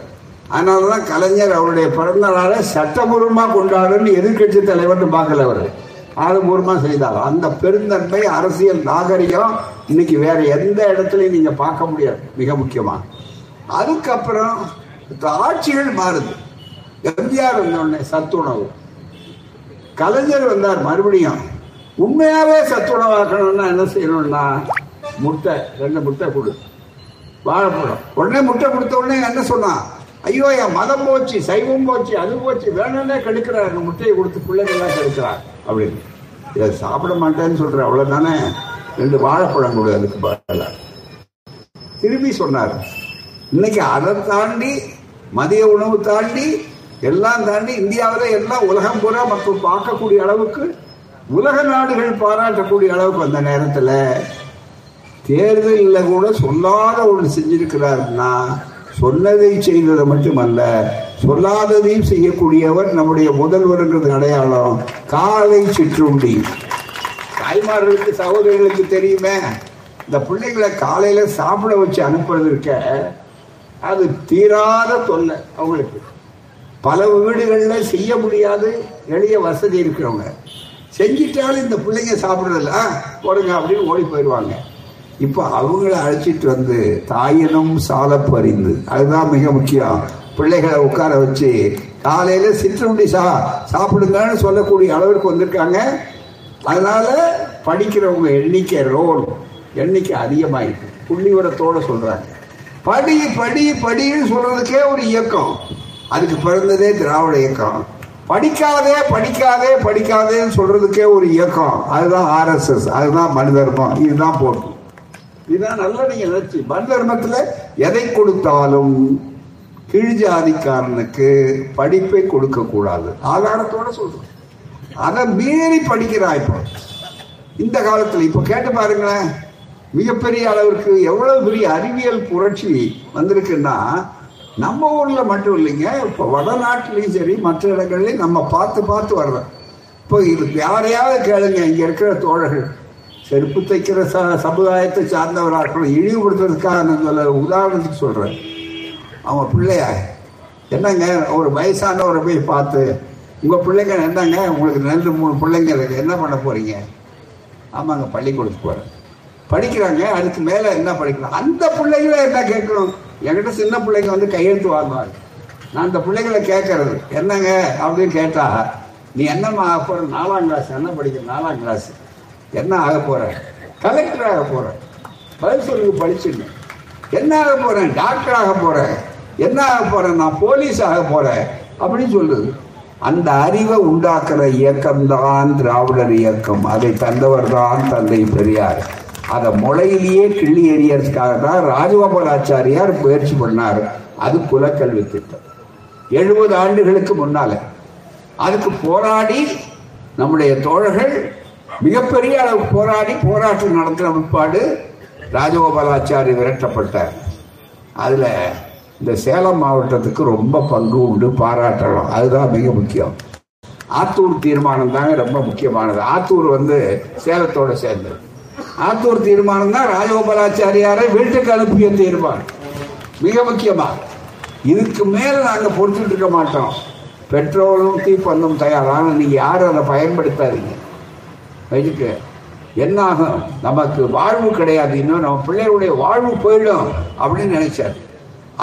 அதனாலதான் கலைஞர் அவருடைய பிறந்த நாளை சட்டபூர்வமாக கொண்டாடுன்னு எதிர்கட்சி தலைவர்னு பார்க்கல அவர். ஆளுபூர்வமாக செய்தார் அந்த பெருந்தன்மை அரசியல் நாகரிகம் இன்னைக்கு வேற எந்த இடத்துலையும் நீங்க பார்க்க முடியாது மிக முக்கியமாக. அதுக்கப்புறம் ஆட்சிகள் மாறுது. எம்ஜிஆர் வந்தோடனே சத்துணவு. கலைஞர் வந்தார் மறுபடியும். உண்மையாவே சத்துணவாக்கணும்னா என்ன செய்யணும்னா முட்டை ரெண்டு முட்டை கொடு. வாழைப்பழம். உடனே முட்டை கொடுத்த உடனே என்ன சொன்னான்? ஐயோ என் மதம் போச்சு சைவம் போச்சு அது போச்சு வேணும்னே கெடுக்கிறார். முட்டையை கொடுத்து பிள்ளைங்கள்லாம் கெடுக்கிறார். அப்படின்னு. இதை சாப்பிட மாட்டேன்னு சொல்ற அவ்வளவுதானே? ரெண்டு வாழைப்பழம் கொடு அதுக்கு பதிலாக திரும்பி சொன்னார் இன்னைக்கு அதை தாண்டி மதிய உணவு தாண்டி எல்லாம் தாண்டி இந்தியாவில் எல்லாம் உலகம் பூரா மக்கள் பார்க்கக்கூடிய அளவுக்கு உலக நாடுகள் பாராட்டக்கூடிய அளவுக்கு அந்த நேரத்தில் தேர்தலில் கூட சொல்லாத ஒன்று செஞ்சிருக்கிறாருன்னா சொன்னதை செய்தது மட்டுமல்ல சொல்லாததையும் செய்யக்கூடியவர் நம்முடைய முதல்வருங்கிறது அடையாளம் காலை சிற்றுண்டி. தாய்மார்களுக்கு சகோதரிகளுக்கு தெரியுமே இந்த பிள்ளைகளை காலையில சாப்பிட வச்சு அனுப்புறது இருக்க அது தீராத தொல்லை அவங்களுக்கு. பல வீடுகளில் செய்ய முடியாது எளிய வசதி இருக்கிறவங்க. செஞ்சிட்டாலும் இந்த பிள்ளைங்க சாப்பிட்றதில்ல போடுங்க அப்படின்னு ஓடி போயிடுவாங்க. இப்போ அவங்கள அழைச்சிட்டு வந்து தாயினும் சால பறிந்து அதுதான் மிக முக்கியம். பிள்ளைகளை உட்கார வச்சு காலையில சிற்றுண்டி சா சாப்பிடுங்கன்னு சொல்லக்கூடிய அளவிற்கு வந்திருக்காங்க. அதனால படிக்கிறவங்க எண்ணிக்கை ரோல் எண்ணிக்கை அதிகமாயிருக்கு. புள்ளிவரத்தோட சொல்றாங்க. படி படி படின்னு சொல்றதுக்கே ஒரு இயக்கம். அதுக்கு பிறந்ததே திராவிட இயக்கம். படிக்காதே படிக்காதே படிக்காதேன்னு சொல்றதுக்கே ஒரு இயக்கம். அதுதான் ஆர்எஸ்எஸ் அதுதான் மனிதர்மம். இதுதான் போட்டு. இதுதான் நல்லா நீங்க நினைச்சு. மனு தர்மத்துல எதை கொடுத்தாலும் கீழ் ஜாதிக்காரனுக்கு படிப்பை கொடுக்க கூடாது. ஆதாரத்தோட சொல்றேன் அதை மீறி படிக்கிறான் இப்போ. இந்த காலத்துல இப்போ கேட்டு பாருங்களேன். மிகப்பெரிய அளவிற்கு எவ்வளவு பெரிய அறிவியல் புரட்சி வந்திருக்குன்னா நம்ம ஊர்ல மட்டும் இல்லைங்க. இப்போ வடநாட்டிலையும் சரி மற்ற இடங்கள்லையும் நம்ம பார்த்து பார்த்து வர்றோம். இப்போ இது யாரையாவது கேளுங்க இங்க இருக்கிற தோழர்கள். செருப்பு தைக்கிற ச சமுதாயத்தை சார்ந்தவராக இழிவுபடுத்துறதுக்காக நான் சொல்ல உதாரணத்துக்கு சொல்கிறேன் அவன் பிள்ளையா? என்னங்க ஒரு வயசானவரை போய் பார்த்து உங்கள் பிள்ளைங்க என்னங்க? உங்களுக்கு ரெண்டு மூணு பிள்ளைங்க இருக்குது என்ன பண்ண போகிறீங்க ஆமாங்க பள்ளிக்கூடத்துக்கு போகிறேன் படிக்கிறாங்க அதுக்கு மேலே என்ன படிக்கலாம் அந்த பிள்ளைகளை என்ன கேட்கணும்? என்கிட்ட சின்ன பிள்ளைங்க வந்து கையெழுத்து வாங்குவாங்க. நான் அந்த பிள்ளைகளை கேட்கறது என்னங்க? அப்படின்னு கேட்டா நீ என்னம்மா ஆக நாலாம் கிளாஸ் என்ன படிக்கிற? நாலாம் கிளாஸ் என்ன ஆக போற? கலெக்டர் ஆக போற. பதில் சொல்லுங்க படிச்சுங்க என்ன ஆக போறேன் டாக்டர் ஆக போறேன் என்ன ஆக போறேன் நான் போலீஸ் ஆக போறேன் அப்படின்னு சொல்லுது அந்த அறிவை உண்டாக்குற இயக்கம் தான் திராவிடர் இயக்கம். அதை தந்தவர் தான் தந்தை பெரியார். அதை முளையிலேயே கிள்ளி எறியறதுக்காக தான் ராஜகோபாலாச்சாரியார் முயற்சி பண்ணார். அது குலக்கல்வி திட்டம். எழுபது ஆண்டுகளுக்கு முன்னால. அதுக்கு போராடி நம்முடைய தோழர்கள் மிகப்பெரிய அளவு போராடி போராட்டம் நடத்தின பிற்பாடு ராஜகோபாலாச்சாரி விரட்டப்பட்டார். அதில் இந்த சேலம் மாவட்டத்துக்கு ரொம்ப பங்கு உண்டு பாராட்டலாம். அதுதான் மிக முக்கியம். ஆத்தூர் தீர்மானம் தாங்க ரொம்ப முக்கியமானது. ஆத்தூர் வந்து சேலத்தோட சேர்ந்தது. ஆத்தூர் தீர்மானம் தான் ராஜகோபாலாச்சாரியாரை வீட்டுக்கு அனுப்பிய தீர்மானம். மிக முக்கியமா இதுக்கு மேல நாங்கள் பொறுத்துட்டு இருக்க மாட்டோம். பெட்ரோலும் தீப்பந்தம் தயார்? ஆனா நீங்க யாரும் அதை பயன்படுத்தாதீங்க. வச்சுக்க என்ன ஆகும் நமக்கு வாழ்வு கிடையாது. இன்னும் நம்ம பிள்ளைகளுடைய வாழ்வு போயிடும் அப்படின்னு நினைச்சார்.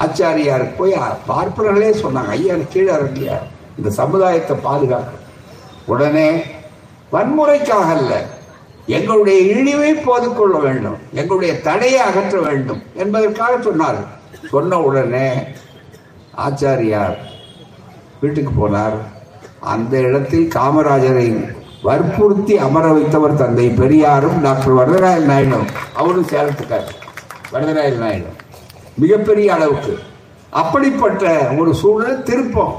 ஆச்சாரியார் போய் பார்ப்பனர்களே சொன்னாங்க ஐயா கீழே இறங்கியா இந்த சமுதாயத்தை பாதுகாக்க. உடனே வன்முறைக்காக அல்ல எங்களுடைய இழிவை போதுக்கொள்ள வேண்டும் எங்களுடைய தடையை அகற்ற வேண்டும் என்பதற்காக சொன்னார். சொன்ன உடனே ஆச்சாரியார் வீட்டுக்கு போனார். அந்த இடத்தில் காமராஜரை வற்புறுத்தி அமர வைத்தவர் தந்தை பெரியாரும் டாக்டர் வரதராயல் நாயுடும். அவரும் சேலத்துக்கார். வரதராயல் நாயுடு. மிகப்பெரிய அளவுக்கு. அப்படிப்பட்ட ஒரு சூழ்நிலை திருப்பம்.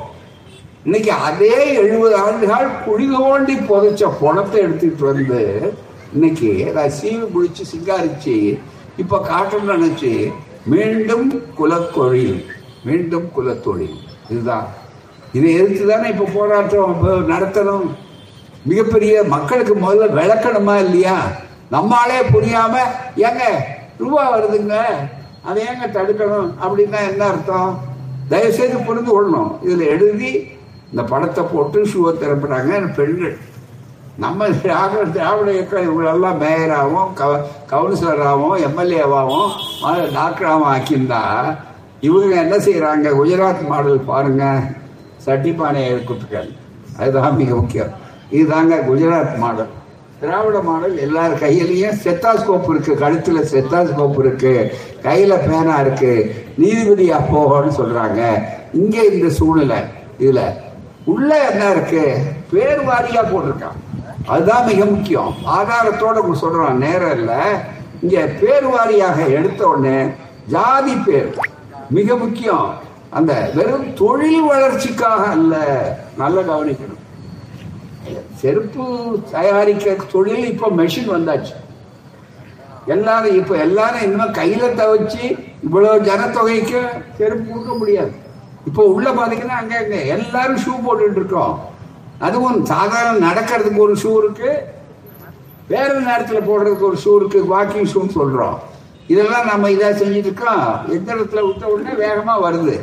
இன்னைக்கு அதே எழுபது ஆண்டுகள் குழி தோண்டி புதைச்ச பணத்தை எடுத்துட்டு வந்து இன்னைக்கு அதை சீவி முடிச்சு சிங்காரிச்சு இப்ப காட்டணும் நினைச்சு மீண்டும் குலத்தொழில் மீண்டும் குலத்தொழில். இதுதான். இதை எதிர்த்து தானே இப்ப போராட்டம் நடத்தணும்? மிகப்பெரிய மக்களுக்கு முதல்ல விளக்கணுமா இல்லையா? நம்மாலே புரியாம ஏங்க ரூபா வருதுங்க அதை ஏங்க தடுக்கணும்? அப்படின்னா என்ன அர்த்தம்? தயவுசெய்து புரிந்து கொள்ளணும். இதுல எழுதி இந்த படத்தை போட்டு ஷூவை திறப்புறாங்க பெண்கள். நம்ம திராவிட திராவிட இயக்கம் இவங்களெல்லாம் மேயராகவும் கவ கவுன்சிலராகவும் எம்எல்ஏவாகவும் டாக்டராகவும் ஆக்கியிருந்தா இவங்க என்ன செய்யறாங்க குஜராத் மாடல் பாருங்க. சட்டிப்பானையை கொடுத்துருக்காங்க. அதுதான் மிக முக்கியம். இதுதாங்க குஜராத் மாடல். திராவிட மாடல் எல்லார் கையிலையும் செத்தாஸ்கோப் இருக்கு கழுத்துல செத்தாஸ்கோப் இருக்கு கையில பேனா இருக்கு நீதிபதி அப்போகன்னு சொல்றாங்க. இங்க இந்த சூழ்நிலை இதுல. உள்ள என்ன இருக்கு? பேர் வாரியா போட்டிருக்கான் அதுதான் மிக முக்கியம். ஆதாரத்தோட சொல்றான் நேரம் இல்ல. இங்க பேர் வாரியாக எடுத்த உடனே ஜாதி பேர் மிக முக்கியம். அந்த வெறும் தொழில் வளர்ச்சிக்காக அல்ல. நல்ல கவனிக்கணும். செருப்பு தயாரிக்க தொழில் இப்போ மெஷின் வந்தாச்சு. எல்லாரும் இப்போ எல்லாரும் இன்னும் கையில் தவச்சு இவ்வளோ ஜனத்தொகைக்கு செருப்பு கொடுக்க முடியாது. இப்போ உள்ள பார்த்தீங்கன்னா அங்கே அங்கே எல்லாரும் ஷூ போட்டுட்டு இருக்கோம். அதுவும் சாதாரண நடக்கிறதுக்கு ஒரு ஷூ இருக்கு வேற நேரத்தில் போடுறதுக்கு ஒரு ஷூ இருக்கு வாக்கிங் ஷூன்னு சொல்றோம். இதெல்லாம் நம்ம இதாக செஞ்சுட்டு இருக்கோம். எந்த இடத்துல விட்ட உடனே வேகமாக வருது.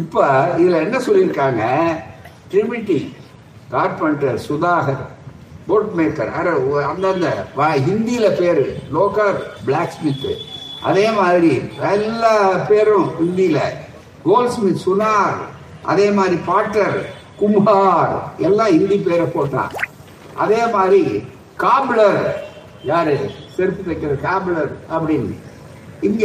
இப்போ இதில் என்ன சொல்லியிருக்காங்க? ட்ரிமிட்டி கார்பெண்டர் சுதாகர் போட் மேக்கர் அந்தந்த ஹிந்தியில் பேர் லோக்கர் பிளாக் ஸ்மித்து அதே மாதிரி எல்லா பேரும் ஹிந்தியில். கோல்ட் ஸ்மித் சுனார் அதே மாதிரி பாட்டர் கும்ஹார் எல்லாம் ஹிந்தி பேரை போட்டான் அதே மாதிரி காப்லர் யாரு? செருப்பு தைக்கிற காப்லர் அப்படின்னு. இங்க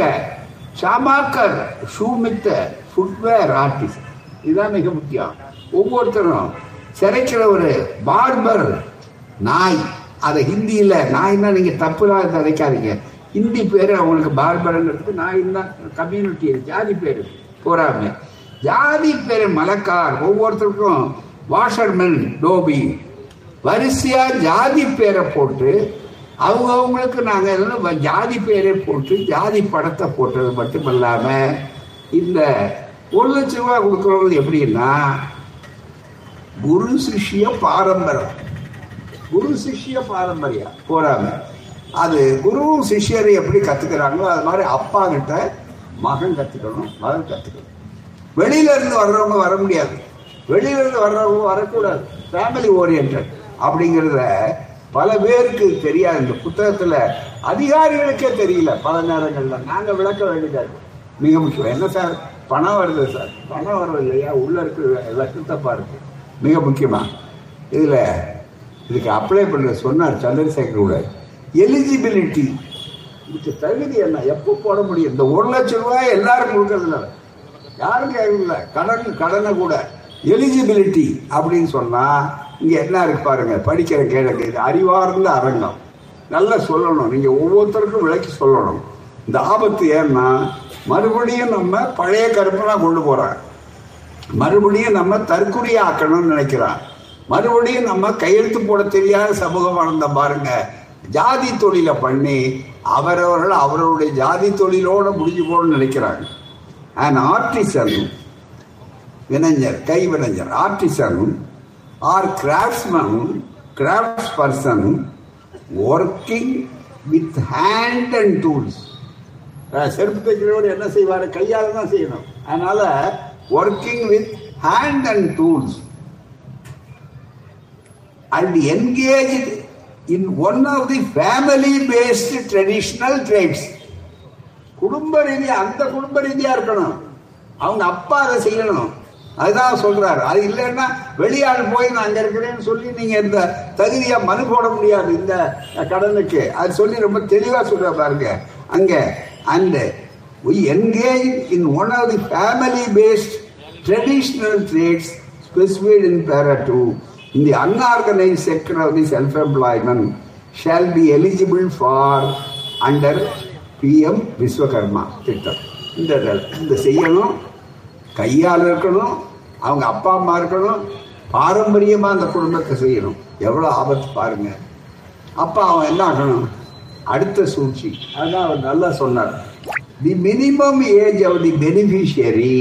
ஷாமாக்கர் ஷூமித்த ஃபுட்வேர் ஆர்டிஸ்ட் இதுதான் மிக முக்கியம். ஒவ்வொருத்தரும் சிறைக்கிற ஒரு பார்பர் நாய். அதை ஹிந்தியில் நாய்னா நீங்கள் தப்புலாம் நினைக்காதீங்க. ஹிந்தி பேர் அவங்களுக்கு பார்பர்ங்கிறதுக்கு நாய் தான் கம்யூனிட்டி ஜாதி பேர். போறாம ஜாதி பேர் மலக்கார். ஒவ்வொருத்தருக்கும் வாஷர்மேன் டோபி. வரிசையாக ஜாதி பேரை போட்டு அவங்க அவங்களுக்கு நாங்கள் எல்லாம் ஜாதி பேரை போட்டு ஜாதி படத்தை போட்டது மட்டும் இல்லாமல் இந்த ஒரு லட்சம் ரூபாய் கொடுக்குறவங்க எப்படின்னா குரு சிஷ்ய பாரம்பரியம் குரு சிஷ்ய பாரம்பரியம் போறாங்க. அது குரு சிஷ்யர் எப்படி கத்துக்கிறாங்களோ அது மாதிரி அப்பா கிட்ட மகன் கத்துக்கணும் மகன் கத்துக்கணும். வெளியில இருந்து வர்றவங்க வர முடியாது. வெளியில இருந்து வர்றவங்க வரக்கூடாது. ஃபேமிலி ஓரியன்ட் அப்படிங்கிறத பல பேருக்கு தெரியாது. இந்த புத்தகத்துல அதிகாரிகளுக்கே தெரியல. பல நேரங்கள்ல நாங்க விளக்க வேண்டியதா மிக முக்கியம். என்ன சார்? பணம் வருது சார். பணம் வருது இல்லையா? உள்ள இருக்கிற லட்சத்தப்பா இருக்கு மிக முக்கியமாக இதில் இதுக்கு அப்ளை பண்ண சொன்னார் சந்திரசேகர் கூட எலிஜிபிலிட்டி இதுக்கு தகுதி என்ன? எப்போ போட முடியும்? இந்த ஒரு லட்சம் ரூபாய் எல்லாரும் கொடுக்கறதுனால. யாரும் கேட்கல கடன் கடனை கூட. எலிஜிபிலிட்டி அப்படின்னு சொன்னால் இங்கே என்ன இருக்கு பாருங்க. படிக்கிற கேளுங்க இது அறிவார்ந்த அரங்கம். நல்லா சொல்லணும். நீங்கள் ஒவ்வொருத்தருக்கும் விளக்கி சொல்லணும். இந்த ஆபத்து ஏன்னா மறுபடியும் நம்ம பழைய கருப்பெல்லாம் கொண்டு போகிறாங்க மறுபடியும் நம்ம தற்குறி ஆக்கணும்னு நினைக்கிறான் மறுபடியும் நம்ம கையெழுத்து போட தெரியாத சமூகம் வளர்ந்த பாருங்க. ஜாதி தொழிலை பண்ணி அவரவர்கள் அவர்களுடைய ஜாதி தொழிலோட முடிஞ்சு போகணும்னு நினைக்கிறாங்க. அண்ட் ஆர்டிசன் வினைஞர் கை ஆர்டிசனும் ஆர் கிராஃப்ட்ஸ்மனும் crafts பர்சனும் working with hand and tools செருப்பு தைக்கிறோடு என்ன செய்வார்? கையால் தான் செய்யணும். அதனால் working with hand and tools and engage in one of the family based traditional trades குடும்ப ரீதியா அந்த குடும்ப ரீதியா இருக்கணும். அவங்க அப்பா அதை செய்யணும். அதுதான் சொல்றாரு. அது இல்லைன்னா வெளியாள் போய் நான் அங்க இருக்கிறேன்னு சொல்லி நீங்க இந்த தகுதியா மனு போட முடியாது இந்த கடனுக்கு. அது சொல்லி ரொம்ப தெளிவா சொல்ற பாருங்க. அங்க and we engage in one of the family based traditional trades specified in para 2 in the unorganized sector of the self employment shall be eligible for under P M Vishwakarma திட்டம் இந்த இந்த செய்யணும் கையால் இருக்கணும் அவங்க அப்பா அம்மா இருக்கணும் பாரம்பரியமாக அந்த குடும்பத்தை செய்யணும் எவ்வளோ ஆபத்து பாருங்க அப்ப அவன் என்ன ஆகணும் அடுத்த சூழ்ச்சி அதான் அவர் நல்லா சொன்னார் the minimum age of the beneficiary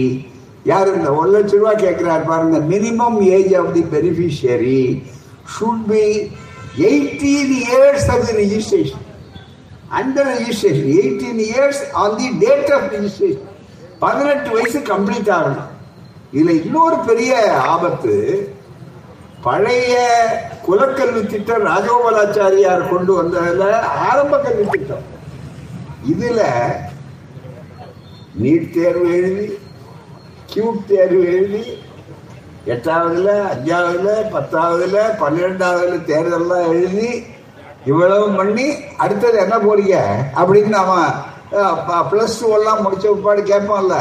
யார் இந்த ஒரு லட்ச ரூபா கேட்கிறார் பாருங்க. Minimum age of the beneficiary should be eighteen years of the registration under registration eighteen years on the date of registration பதினெட்டு வயசு கம்ப்ளீட் ஆகணும். இதுல இன்னொரு பெரிய ஆபத்து பழைய குலக்கல்வி திட்டம் ராஜகோபாலாச்சாரியார் கொண்டு வந்ததுல ஆரம்ப கல்வி திட்டம். இதுல நீட் தேர்வு எழுதி கியூட் தேர்வு எழுதி எட்டாவதுல அஞ்சாவதுல பத்தாவதுல பன்னிரெண்டாவதுல தேர்தல்லாம் எழுதி இவ்வளவு பண்ணி அடுத்தது என்ன போறீங்க? அப்படின்னு அவன் ப்ளஸ் டூ எல்லாம் முடிச்ச பிற்பாடு கேட்பான்ல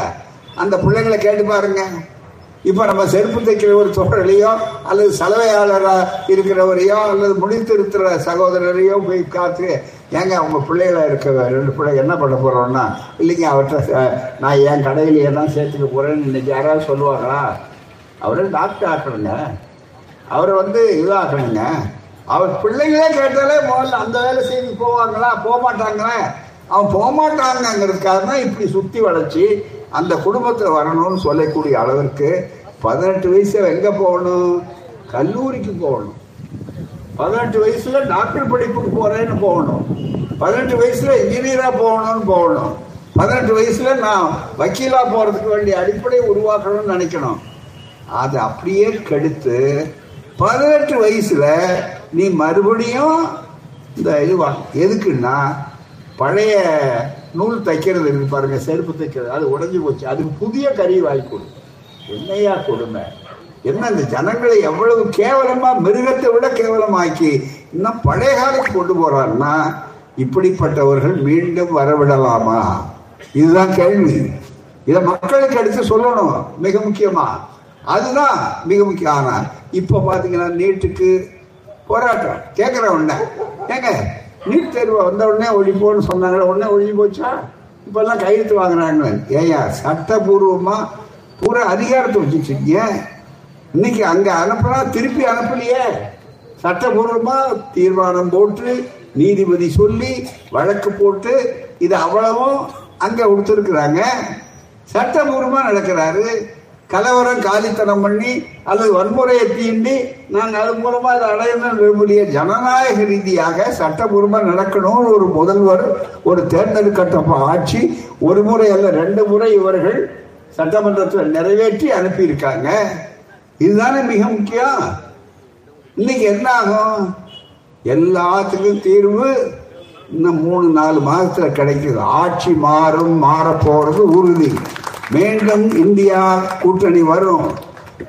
அந்த பிள்ளைங்களை கேட்டு பாருங்க. இப்ப நம்ம செருப்பு தைக்கிற ஒரு தோழலையோ அல்லது சலவையாளரா இருக்கிறவரையோ அல்லது முடித்திருக்கிற சகோதரரையோ போய் காத்து ஏங்க அவங்க பிள்ளைகளாக இருக்க ரெண்டு பிள்ளை என்ன பண்ண போறோம்னா இல்லைங்க அவர்கிட்ட நான் என் கடையிலேயே தான் சேர்த்துக்க போறேன்னு இன்னைக்கு யாராவது சொல்லுவாங்களா? அவரை டாக்டர் ஆக்கணுங்க. அவரை வந்து இதாகணுங்க அவர் பிள்ளைங்களே கேட்டாலே முதல்ல அந்த வேலை செய்து போவாங்களா? போக மாட்டாங்களே அவன் போக மாட்டாங்கிறதுக்காக தான் இப்படி சுத்தி வளைச்சி அந்த குடும்பத்தில் வரணும்னு சொல்லக்கூடிய அளவிற்கு பதினெட்டு வயசில் எங்க போகணும்? கல்லூரிக்கு போகணும். பதினெட்டு வயசுல டாக்டர் படிப்புக்கு போறேன்னு போகணும். பதினெட்டு வயசுல இன்ஜினியரா போகணும்னு போகணும். பதினெட்டு வயசுல நான் வக்கீலா போறதுக்கு வேண்டிய அடிப்படை உருவாக்கணும்னு நினைக்கணும். அதை அப்படியே கெடுத்து பதினெட்டு வயசுல நீ மறுபடியும் இந்த இது எதுக்குன்னா பழைய நூல் தைக்கிறது இருக்கு பாருங்க செருப்பு தைக்கிறது அது உடஞ்சி போச்சு. அதுக்கு புதிய கறி வாங்கி கொடு. என்னையா கொடுமை? என்ன இந்த ஜனங்களை எவ்வளவு கேவலமா மிருகத்தை விட கேவலமாக்கி இன்னும் பழைய காலத்துக்கு கொண்டு போறான்னா இப்படிப்பட்டவர்கள் மீண்டும் வரவிடலாமா? இதுதான் கேள்வி. இதை மக்களுக்கு எடுத்து சொல்லணும் மிக முக்கியமா. அதுதான் மிக முக்கியம். ஆனா இப்ப பாத்தீங்கன்னா நீட்டுக்கு போராட்டம். கேட்கிற உன்ன? ஏங்க நீட் தேர்வு வந்த உடனே ஒழிப்போன்னு சொன்னாங்களே உடனே ஒழிஞ்சு போச்சா? இப்பெல்லாம் கையெழுத்து வாங்குறாங்க ஏயா சட்டபூர்வமா பூரா அதிகாரத்தை வச்சுருக்கீங்க இன்னைக்கு அங்க அனுப்புனா திருப்பி அனுப்பலையே. சட்டபூர்வமா தீர்மானம் போட்டு நீதிபதி சொல்லி வழக்கு போட்டு இது அவ்வளவும் அங்க கொடுத்துருக்குறாங்க. சட்டபூர்வமா நடக்கிறாரு. கலவரம் காலித்தனம் பண்ணி அல்லது வன்முறையை தீண்டி நாங்கள் அது மூலமா அதை அடையணும் விரும்புகிற ஜனநாயக ரீதியாக சட்டபூர்வமா நடக்கணும்னு ஒரு முதல்வர் ஒரு தேர்ந்தெடுக்கப்பட்ட ஆட்சி ஒரு முறை அல்ல ரெண்டு முறை இவர்கள் சட்டமன்றத்தில் நிறைவேற்றி அனுப்பியிருக்காங்க. இதுதானே மிக முக்கியம். இன்னைக்கு என்ன ஆகும்? எல்லாத்துக்கும் தீர்வு இன்னும் மூணு நாலு மாதத்தில் கிடைக்குது. ஆட்சி மாறும் மாற உறுதி. மீண்டும் இந்தியா கூட்டணி வரும்.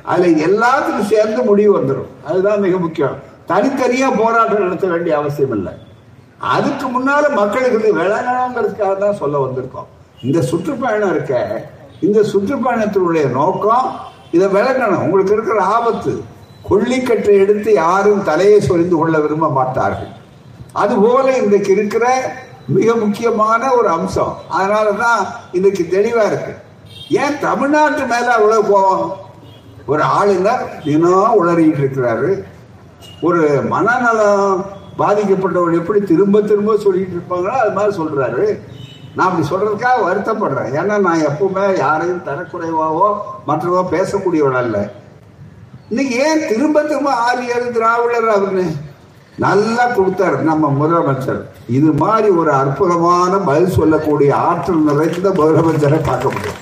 அதுல எல்லாத்துக்கும் சேர்ந்து முடிவு வந்துடும் அதுதான் மிக முக்கியம். தனித்தனியா போராட்டம் நடத்த வேண்டிய அவசியம் இல்லை அதுக்கு முன்னால மக்களுக்கு இது விளங்கணுங்கிறதுக்காக தான் சொல்ல வந்திருக்கோம். இந்த சுற்றுப்பயணம் இருக்க இந்த சுற்றுப்பயணத்தினுடைய நோக்கம் இதை விளங்கணும் உங்களுக்கு இருக்கிற ஆபத்து. கொல்லிக்கட்டை எடுத்து யாரும் தலையை சொரிந்து கொள்ள விரும்ப மாட்டார்கள். அதுபோல இன்றைக்கு இருக்கிற மிக முக்கியமான ஒரு அம்சம். அதனால தான் இன்றைக்கு தெளிவா இருக்கு. ஏன் தமிழ்நாட்டு மேல அவ்வளவு போவோம் ஒரு ஆளுங்க தினம் உளறிட்டு இருக்கிறாரு. ஒரு மனநலம் பாதிக்கப்பட்டவர் எப்படி திரும்ப திரும்ப சொல்லிட்டு இருப்பாங்களோ அது மாதிரி சொல்றாரு. நான் அப்படி சொல்றதுக்காக வருத்தப்படுறேன். ஏன்னா நான் எப்பவுமே யாரையும் தரக்குறைவாவோ மற்றவோ பேசக்கூடியவன் அல்ல. இன்னைக்கு ஏன் திரும்ப திரும்ப ஆரியர் திராவிடர் அவருன்னு நல்லா கொடுத்தாரு நம்ம முதலமைச்சர். இது மாதிரி ஒரு அற்புதமான பதில் சொல்லக்கூடிய ஆற்றல் நிறைந்த முதலமைச்சரை பார்க்க முடியும்.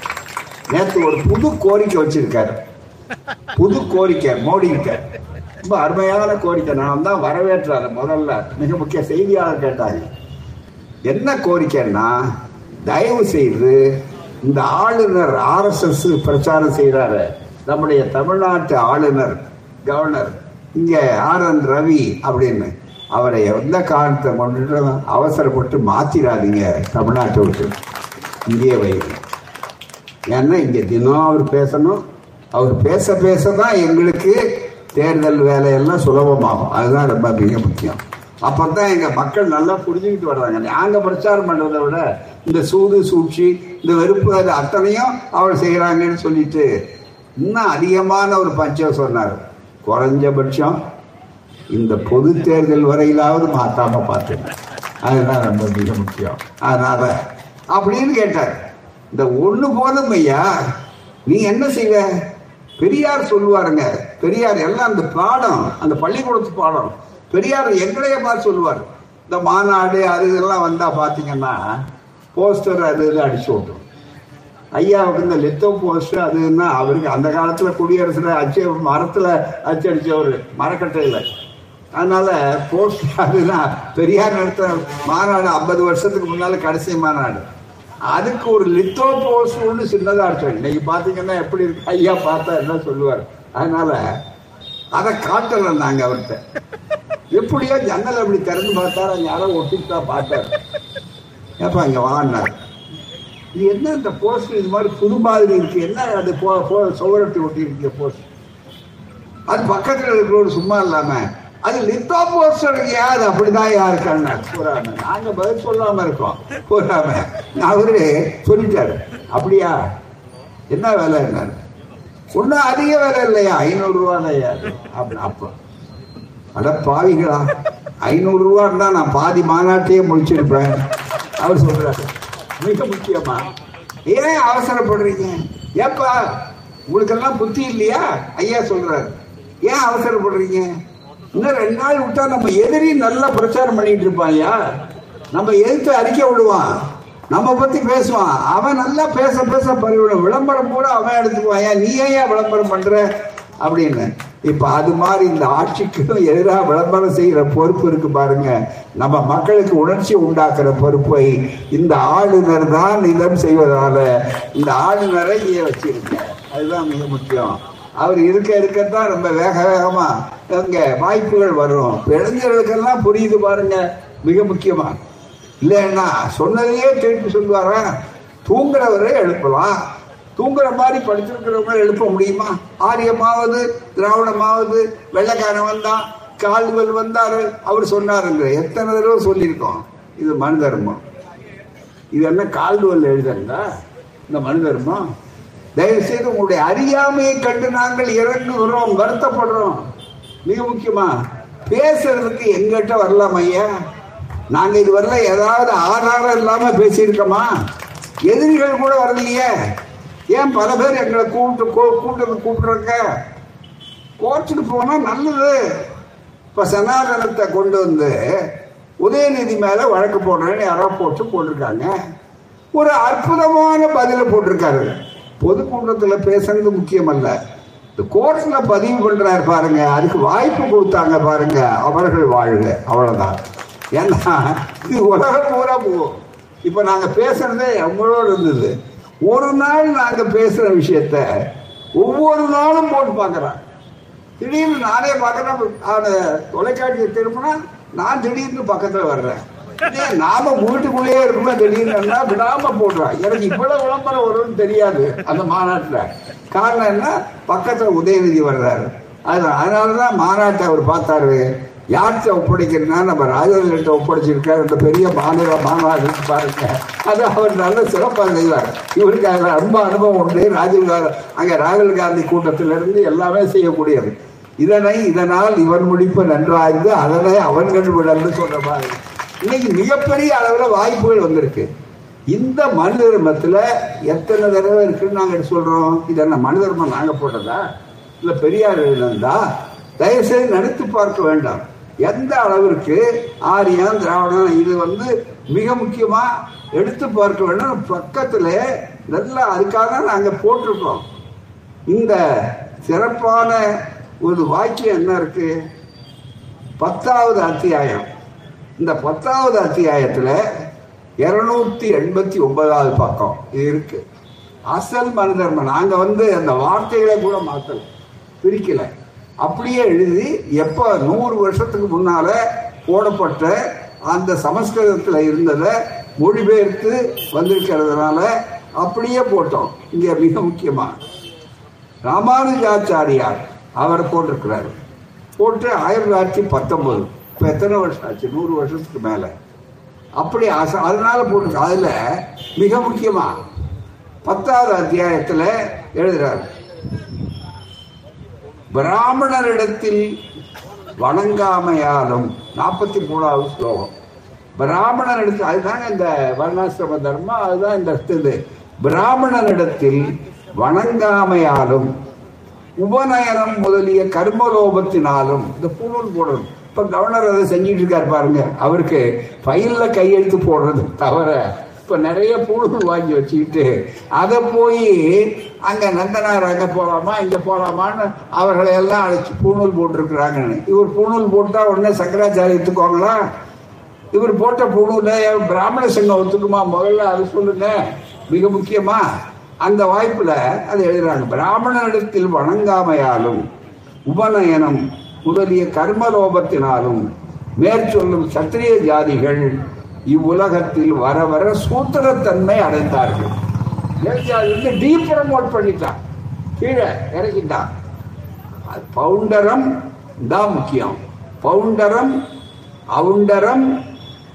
நேற்று ஒரு புது கோரிக்கை வச்சிருக்காரு. புது கோரிக்கை மோடி ரொம்ப அருமையான கோரிக்கை. நான் தான் வரவேற்றாரு முதல்ல. மிக முக்கிய செய்தியாளர் கேட்டாரு. என்ன கோரிக்கைன்னா தயவு செய்து இந்த ஆளுநர் ஆர்எஸ்எஸ் பிரச்சாரம் செய்கிறாரு நம்முடைய தமிழ்நாட்டு ஆளுநர் கவர்னர் இங்க ஆர் என் ரவி அப்படின்னு. அவரை எந்த காரணத்தை கொண்டு அவசரப்பட்டு மாத்திராதீங்க தமிழ்நாட்டை விட்டு. இங்கே வைங்க ஏன்னா இங்க தினம் அவர் பேசணும். அவர் பேச பேச தான் எங்களுக்கு தேர்தல் வேலையெல்லாம் சுலபமாகும். அதுதான் ரொம்ப மிக முக்கியம். அப்பதான் எங்க மக்கள் நல்லா புரிஞ்சுக்கிட்டு வர்றாங்க. நாங்க பிரச்சாரம் பண்றதை விட இந்த சூது சூழ்ச்சி இந்த வெறுப்பு அது அத்தனையும் அவர் செய்யறாங்கன்னு சொல்லிட்டு இன்னும் அதிகமான ஒரு பஞ்சம் சொன்னார். குறைஞ்சபட்சம் இந்த பொது தேர்தல் வரையிலாவது மாத்தாம பார்த்துங்க. அதுதான் ரொம்ப மிக முக்கியம். அதனால அப்படின்னு கேட்டார். இந்த ஒண்ணு போதும் ஐயா. நீ என்ன செய்வ? பெரியார் சொல்லுவாருங்க. பெரியார் எல்லாம் அந்த பாடம் அந்த பள்ளிக்கூடத்து பாடம். பெரியார் எங்களையே பார்த்து சொல்லுவார். இந்த மாநாடு அது இதெல்லாம் வந்தா பாத்தீங்கன்னா போஸ்டர் அது இது அடிச்சு விட்டுரும் ஐயாவுக்கு இந்த லித்தோ போஸ்டர் அதுன்னா அவருக்கு அந்த காலத்துல குடியரசுல அச்சு மரத்துல அச்சு அடிச்சவர் மரக்கட்டையில அதனால போஸ்டர் அதுதான் பெரியார் நடத்த மாநாடு ஐம்பது வருஷத்துக்கு முன்னால கடைசி மாநாடு. அதுக்கு ஒரு லித்தோ போஸ்ட் ஒன்று சின்னதா அடிச்சோம் இன்னைக்கு பாத்தீங்கன்னா எப்படி இருக்கு? ஐயா பார்த்தா என்ன சொல்லுவார்? அதனால அதை காட்டல நாங்க அவர்கிட்ட. எப்படியோ ஜன்னல் அப்படி திறந்து பார்த்தாரு. அங்க யாரோ தான் பார்த்தாரு. ஏப்பா அங்க வாங்கினார் இது என்ன இந்த போஸ்ட் இது மாதிரி புது மாதிரி இருக்கு. என்ன அது போ போ- சுவரத்தை ஒட்டி இருக்க போஸ்ட் அது பக்கத்தில் இருக்கிறவர் சும்மா இல்லாமல் அது லித்தோ போஸ்டர் யார் அப்படிதான் யாருக்கான கூறாம. நாங்க பதில் சொல்லாம இருக்கோம். கூறாம. அவரு சொல்லிட்டாரு. அப்படியா? என்ன வேலை என்ன? ஒன்னும் அதிக வேலை இல்லையா? ஐநூறு ரூபா அப்படி அப்போ. அட பாவிகளா. ஐநூறு ரூபா இருந்தா நான் பாதி மாநாட்டையே முடிச்சிருப்பேன். அவர் சொல்றாரு. மிக முக்கியமா. ஏன் அவசரப்படுறீங்க? ஏப்பா உங்களுக்கெல்லாம் புத்தி இல்லையா? ஐயா சொல்றாரு. ஏன் அவசரப்படுறீங்க? இன்னும் ரெண்டு நாள் விட்டா நம்ம எதிரி நல்லா பிரச்சாரம் பண்ணிட்டு இருப்பான்யா நம்ம எதிர்த்து அறிக்கை விடுவான். நம்ம பத்தி பேசுவான். அவன் நல்லா பேச பேச பரிவிடும் விளம்பரம் கூட அவன் எடுத்துக்குவாயா? நீ ஏன் விளம்பரம் பண்ற? அப்படின்னு. இப்ப அது மாதிரி இந்த ஆட்சிக்கும் எதிராக விளம்பரம் செய்யற பொறுப்பு இருக்கு பாருங்க. நம்ம மக்களுக்கு உணர்ச்சி உண்டாக்குற பொறுப்பை இந்த ஆளுநர் தான் இதம் செய்வதால இந்த ஆளுநரை இங்கே வச்சிருக்க அதுதான் மிக முக்கியம். அவர் இருக்க இருக்கத்தான் ரொம்ப வேக வேகமா அங்க வாய்ப்புகள் வரும். இளைஞர்களுக்கெல்லாம் புரியுது பாருங்க மிக முக்கியமா. இல்லைன்னா சொன்னதையே திருப்பி சொல்லுவாரா? தூங்குறவரை எழுப்பலாம். தூங்குற மாதிரி படிச்சிருக்கிறவங்க எழுப்ப முடியுமா? ஆரியமாவது திராவிடமாவது வெள்ளைக்காரன் வந்தான் கால்வல் வந்தாரு அவர் சொன்னாருங்க எத்தனை தடவை சொல்லியிருக்கோம். இது மனு தர்மம் இது என்ன கால்வல் எழுதுறா இந்த மனு தர்மம் தயவு செய்து உங்களுடைய அறியாமையை கண்டு நாங்கள் இறங்குகிறோம் வருத்தப்படுறோம். மிக முக்கியமா பேசுறதுக்கு எங்கிட்ட வரலாம் ஐயா? நாங்க வரல ஏதாவது ஆதாரம் இல்லாம பேசியிருக்கோமா? எதிரிகள் கூட வரலையே. ஏன் பல பேர் எங்களை கூப்பிட்டு கூ- கூப்பிட்டு கூப்பிடுறாங்க கோர்ட்டுக்கு போனா நல்லது. இப்ப சனாதனத்தை கொண்டு வந்து உதயநிதி மேல வழக்கு போடுறேன்னு யாரோ போட்டு போட்டிருக்காங்க. ஒரு அற்புதமான பதில போட்டிருக்காரு. பொதுக்கூட்டத்தில் பேசுறது முக்கியம் அல்ல இந்த கோர்ட்ல பதிவு பண்றார் பாருங்க. அதுக்கு வாய்ப்பு கொடுத்தாங்க பாருங்க. அவர்கள் வாழ்க. அவ்வளவுதான். ஏன்னா இது உலகம் பூரா போகும். இப்ப நாங்க பேசுறதே எவ்வளோ இருந்தது. ஒரு நாள் நாங்க பேசுற விஷயத்த ஒவ்வொரு நாளும் போட்டு பார்க்கறேன் திடீர்னு நானே பார்க்கறேன். அவனை தொலைக்காட்சியை திரும்பினா நான் திடீர்னு பக்கத்துல வர்றேன். நாம வீட்டுக்குள்ளேயே இருக்கணும் திடீர்னு விடாம போடுறான் எனக்கு இவ்வளவு விளம்பரம் வரும்னு தெரியாது அந்த மாநாட்டுல. காரணம் என்ன? பக்கத்துல உதயநிதி வர்றாரு. அது அதனாலதான் மாநாட்டை அவர் பார்த்தாரு. யார்கிட்ட ஒப்படைக்கிறனா நம்ம ராஜேந்திரன்ட்ட ஒப்படைச்சிருக்காரு. இந்த பெரிய மாநில மாநாடு பாருங்க. அது அவர் நல்ல சிறப்பாக செய்வார். இவருக்கு அதில் ரொம்ப அனுபவம் உண்டு. ராஜீவ் காந்தி அங்கே ராகுல் காந்தி கூட்டத்திலிருந்து எல்லாமே செய்யக்கூடியது. இதனை இதனால் இவன் முடிப்பு நன்றாய்ந்து அதனை அவன் கண்டுவிடல்னு சொல்ற மாதிரி. இன்னைக்கு மிகப்பெரிய அளவில் வாய்ப்புகள் வந்திருக்கு. இந்த மனு தர்மத்தில் எத்தனை தடவை இருக்குன்னு நாங்கள் சொல்கிறோம் இது என்ன மனு தர்மம் நாங்கள் போட்டதா? இல்லை பெரியார் எழுந்தா தயவுசெய்து நினைத்து பார்க்க வேண்டாம். எந்த அளவிற்கு ஆரியம் திராவிடம் இது வந்து மிக முக்கியமாக எடுத்து பார்க்க வேண்டும். பக்கத்தில் நல்லா அதுக்காக தான் நாங்கள் போட்டிருக்கோம். இந்த சிறப்பான ஒரு வாக்கியம் என்ன இருக்கு? பத்தாவது அத்தியாயம். இந்த பத்தாவது அத்தியாயத்தில் இருநூத்தி எண்பத்தி ஒன்பதாவது பக்கம் இது இருக்கு. அசல் மனிதர்ம நாங்கள் வந்து அந்த வார்த்தைகளை கூட மாற்றல பிரிக்கல. அப்படியே எழுதி எப்போ நூறு வருஷத்துக்கு முன்னால போடப்பட்ட அந்த சமஸ்கிருதத்தில் இருந்ததை மொழிபெயர்த்து வந்திருக்கிறதுனால அப்படியே போட்டோம். இங்கே மிக முக்கியமாக ராமானுஜாச்சாரியார் அவர் போட்டிருக்கிறாரு. போட்டு ஆயிரத்தி தொள்ளாயிரத்தி பத்தொன்பது. இப்போ எத்தனை வருஷம் ஆச்சு? நூறு வருஷத்துக்கு மேலே. அப்படி அச- அதனால போட்டிருக்கு அதில் மிக முக்கியமா பத்தாவது அத்தியாயத்தில் எழுதுறாரு. பிராமணரிடத்தில் வணங்காமையாலும் நாற்பத்தி மூணாவது ஸ்லோகம். பிராமணரிடத்தில் அதுதாங்க இந்த வர்ணாசிரம தர்மம் அதுதான் இந்த இது. பிராமணனிடத்தில் வணங்காமையாலும் உபநயனம் முதலிய கர்மலோபத்தினாலும் இந்த பூணூல் போடணும். இப்ப கவர்னர் அதை செஞ்சிட்டு இருக்காரு பாருங்க. அவருக்கு ஃபைல்ல கையெழுத்து போடுறது தவிர இப்ப நிறைய புழு வாங்கி வச்சுக்கிட்டு அதை போய் அங்க நந்தனார் அங்க போலாமா இங்க போலாமான்னு அவர்களை எல்லாம் அழைச்சி பூணூல் போட்டிருக்கிறாங்கன்னு. இவர் பூணூல் போட்டா உடனே சங்கராச்சாரியத்துக்கோங்களா இவர் போட்ட புழுல பிராமண சங்கம் ஒத்துக்குமா? முதல்ல அது சொல்லுங்க. மிக முக்கியமா அந்த வாய்ப்புல அது எழுதுறாங்க. பிராமணனிடத்தில் வணங்காமையாலும் உபநயனம் முதலிய கர்மலோபத்தினாலும் மேற்சொல்லும் சத்திரிய ஜாதிகள் இவ்வுலகத்தில் வர வர சூத்திரத்தன்மை அடைந்தார்கள். வந்து பண்ணிட்டான். கீழே இறக்கிட்டான். அது பவுண்டரம் தான் முக்கியம். பவுண்டரம் அவுண்டரம்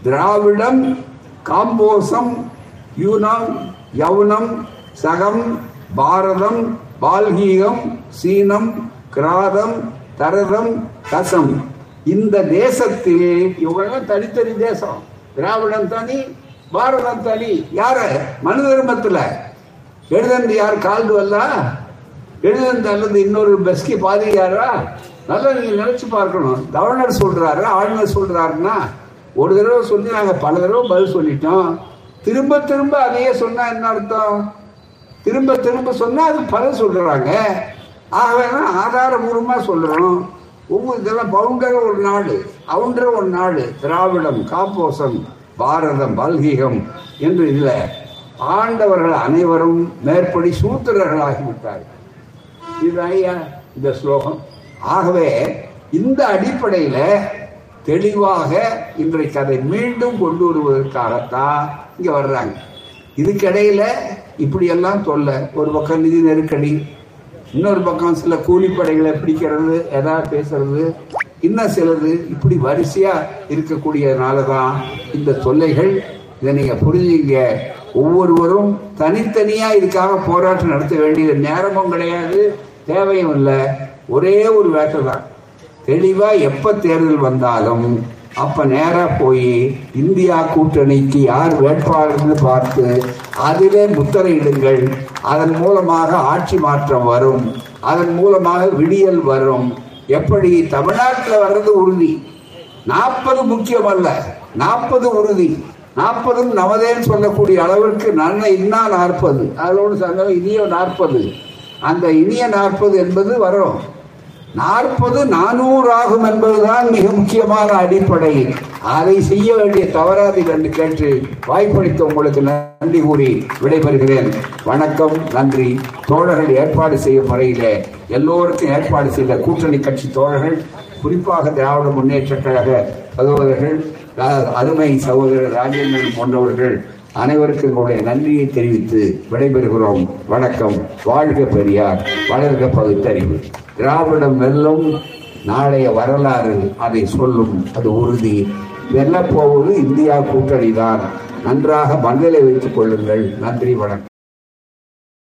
திராவிடம் காம்போசம் யூனம் யவுனம் சகம் பாரதம் பால்கீகம் சீனம் கிராதம் தரதம் கசம் இந்த தேசத்தில் இவங்கெல்லாம் தனித்தனி தேசம். திராவிடம் தனி பாரதம் தனி. யார? மனு தர்மத்துல. எழுதந்து யார் கால்டுவல்லா எழுதந்து அல்லது இன்னொரு பெஸ்கி பாதிரியாரா நல்லா நீங்க நினைச்சு பார்க்கணும். கவர்னர் சொல்றாரு? ஆளுநர் சொல்றாருன்னா ஒரு தடவை சொல்லி நாங்க பல தடவை பதில் சொல்லிட்டோம். திரும்ப திரும்ப அதையே சொன்னா என்ன அர்த்தம்? திரும்ப திரும்ப சொன்னா அது பலன் சொல்றாங்க. ஆகவே தான் ஆதாரபூர்வமா சொல்றோம் ஒவ்வொரு இதெல்லாம் பவுண்டர் ஒரு நாடு அவுண்டர் ஒரு நாடு திராவிடம் காப்போசம் பாரதம் பல்கீகம் என்று இதில் ஆண்டவர்கள் அனைவரும் மேற்படி சூத்திரர்களாகிவிட்டார்கள். இது ஐயா இந்த ஸ்லோகம். ஆகவே இந்த அடிப்படையில் தெளிவாக இன்றைக்கு அதை மீண்டும் கொண்டு வருவதற்காகத்தான் இங்கே வர்றாங்க. இதுக்கிடையில் இப்படியெல்லாம் சொல்ல ஒரு பக்கம் நிதி நெருக்கடி இன்னொரு பக்கம் சில கூலிப்படைகளை பிடிக்கிறது எதாவது பேசுறது இன்னும் சிலது இப்படி வரிசையா இருக்கக்கூடியதுனால தான் இந்த தொல்லைகள் இதை நீங்க புரிஞ்சுங்க. ஒவ்வொருவரும் தனித்தனியா இதுக்காக போராட்டம் நடத்த வேண்டிய நேரமும் கிடையாது தேவையும் இல்லை. ஒரே ஒரு வேட்டை தான். தெளிவா எப்ப தேர்தல் வந்தாலும் அப்ப நேரா போய் இந்தியா கூட்டணிக்கு யார் வேட்பாளர்னு பார்த்து அதிலே முத்திரையிடுங்கள். அதன் மூலமாக ஆட்சி மாற்றம் வரும். அதன் மூலமாக விடியல் வரும். எப்படி? தமிழ்நாட்டில் வர்றது உறுதி. நாற்பது முக்கியம் அல்ல நாற்பது உறுதி. நாற்பதும் நமதேன்னு சொல்லக்கூடிய அளவிற்கு நன்மை இன்னா நாற்பது? அதோடு சங்கம் இனிய நாற்பது. அந்த இனிய நாற்பது என்பது வரும். நாற்பது நானூறு ஆகும் என்பதுதான் மிக முக்கியமான அடிப்படை அதை செய்ய வேண்டிய தவறாது என்று கேட்டு வாய்ப்பளித்த உங்களுக்கு நன்றி கூறி விடைபெறுகிறேன். வணக்கம் நன்றி. தோழர்கள் ஏற்பாடு செய்யும் முறையிலே எல்லோருக்கும் ஏற்பாடு செய்த கூட்டணி கட்சி தோழர்கள் குறிப்பாக திராவிட முன்னேற்ற கழக சகோதரர்கள் அருமை சகோதரர் ராஜேந்திரன் போன்றவர்கள் அனைவருக்கும் உங்களுடைய நன்றியை தெரிவித்து விடைபெறுகிறோம். வணக்கம். வாழ்க பெரியார். வளர்க பகுத்தறிவு. திராவிடம் வெல்லும் நாளைய வரலாறு அதை சொல்லும். அது உறுதி. வெல்லப்போவது இந்தியா கூட்டணி தான் நன்றாக மனநிலை வைத்துக் கொள்ளுங்கள். நன்றி வணக்கம்.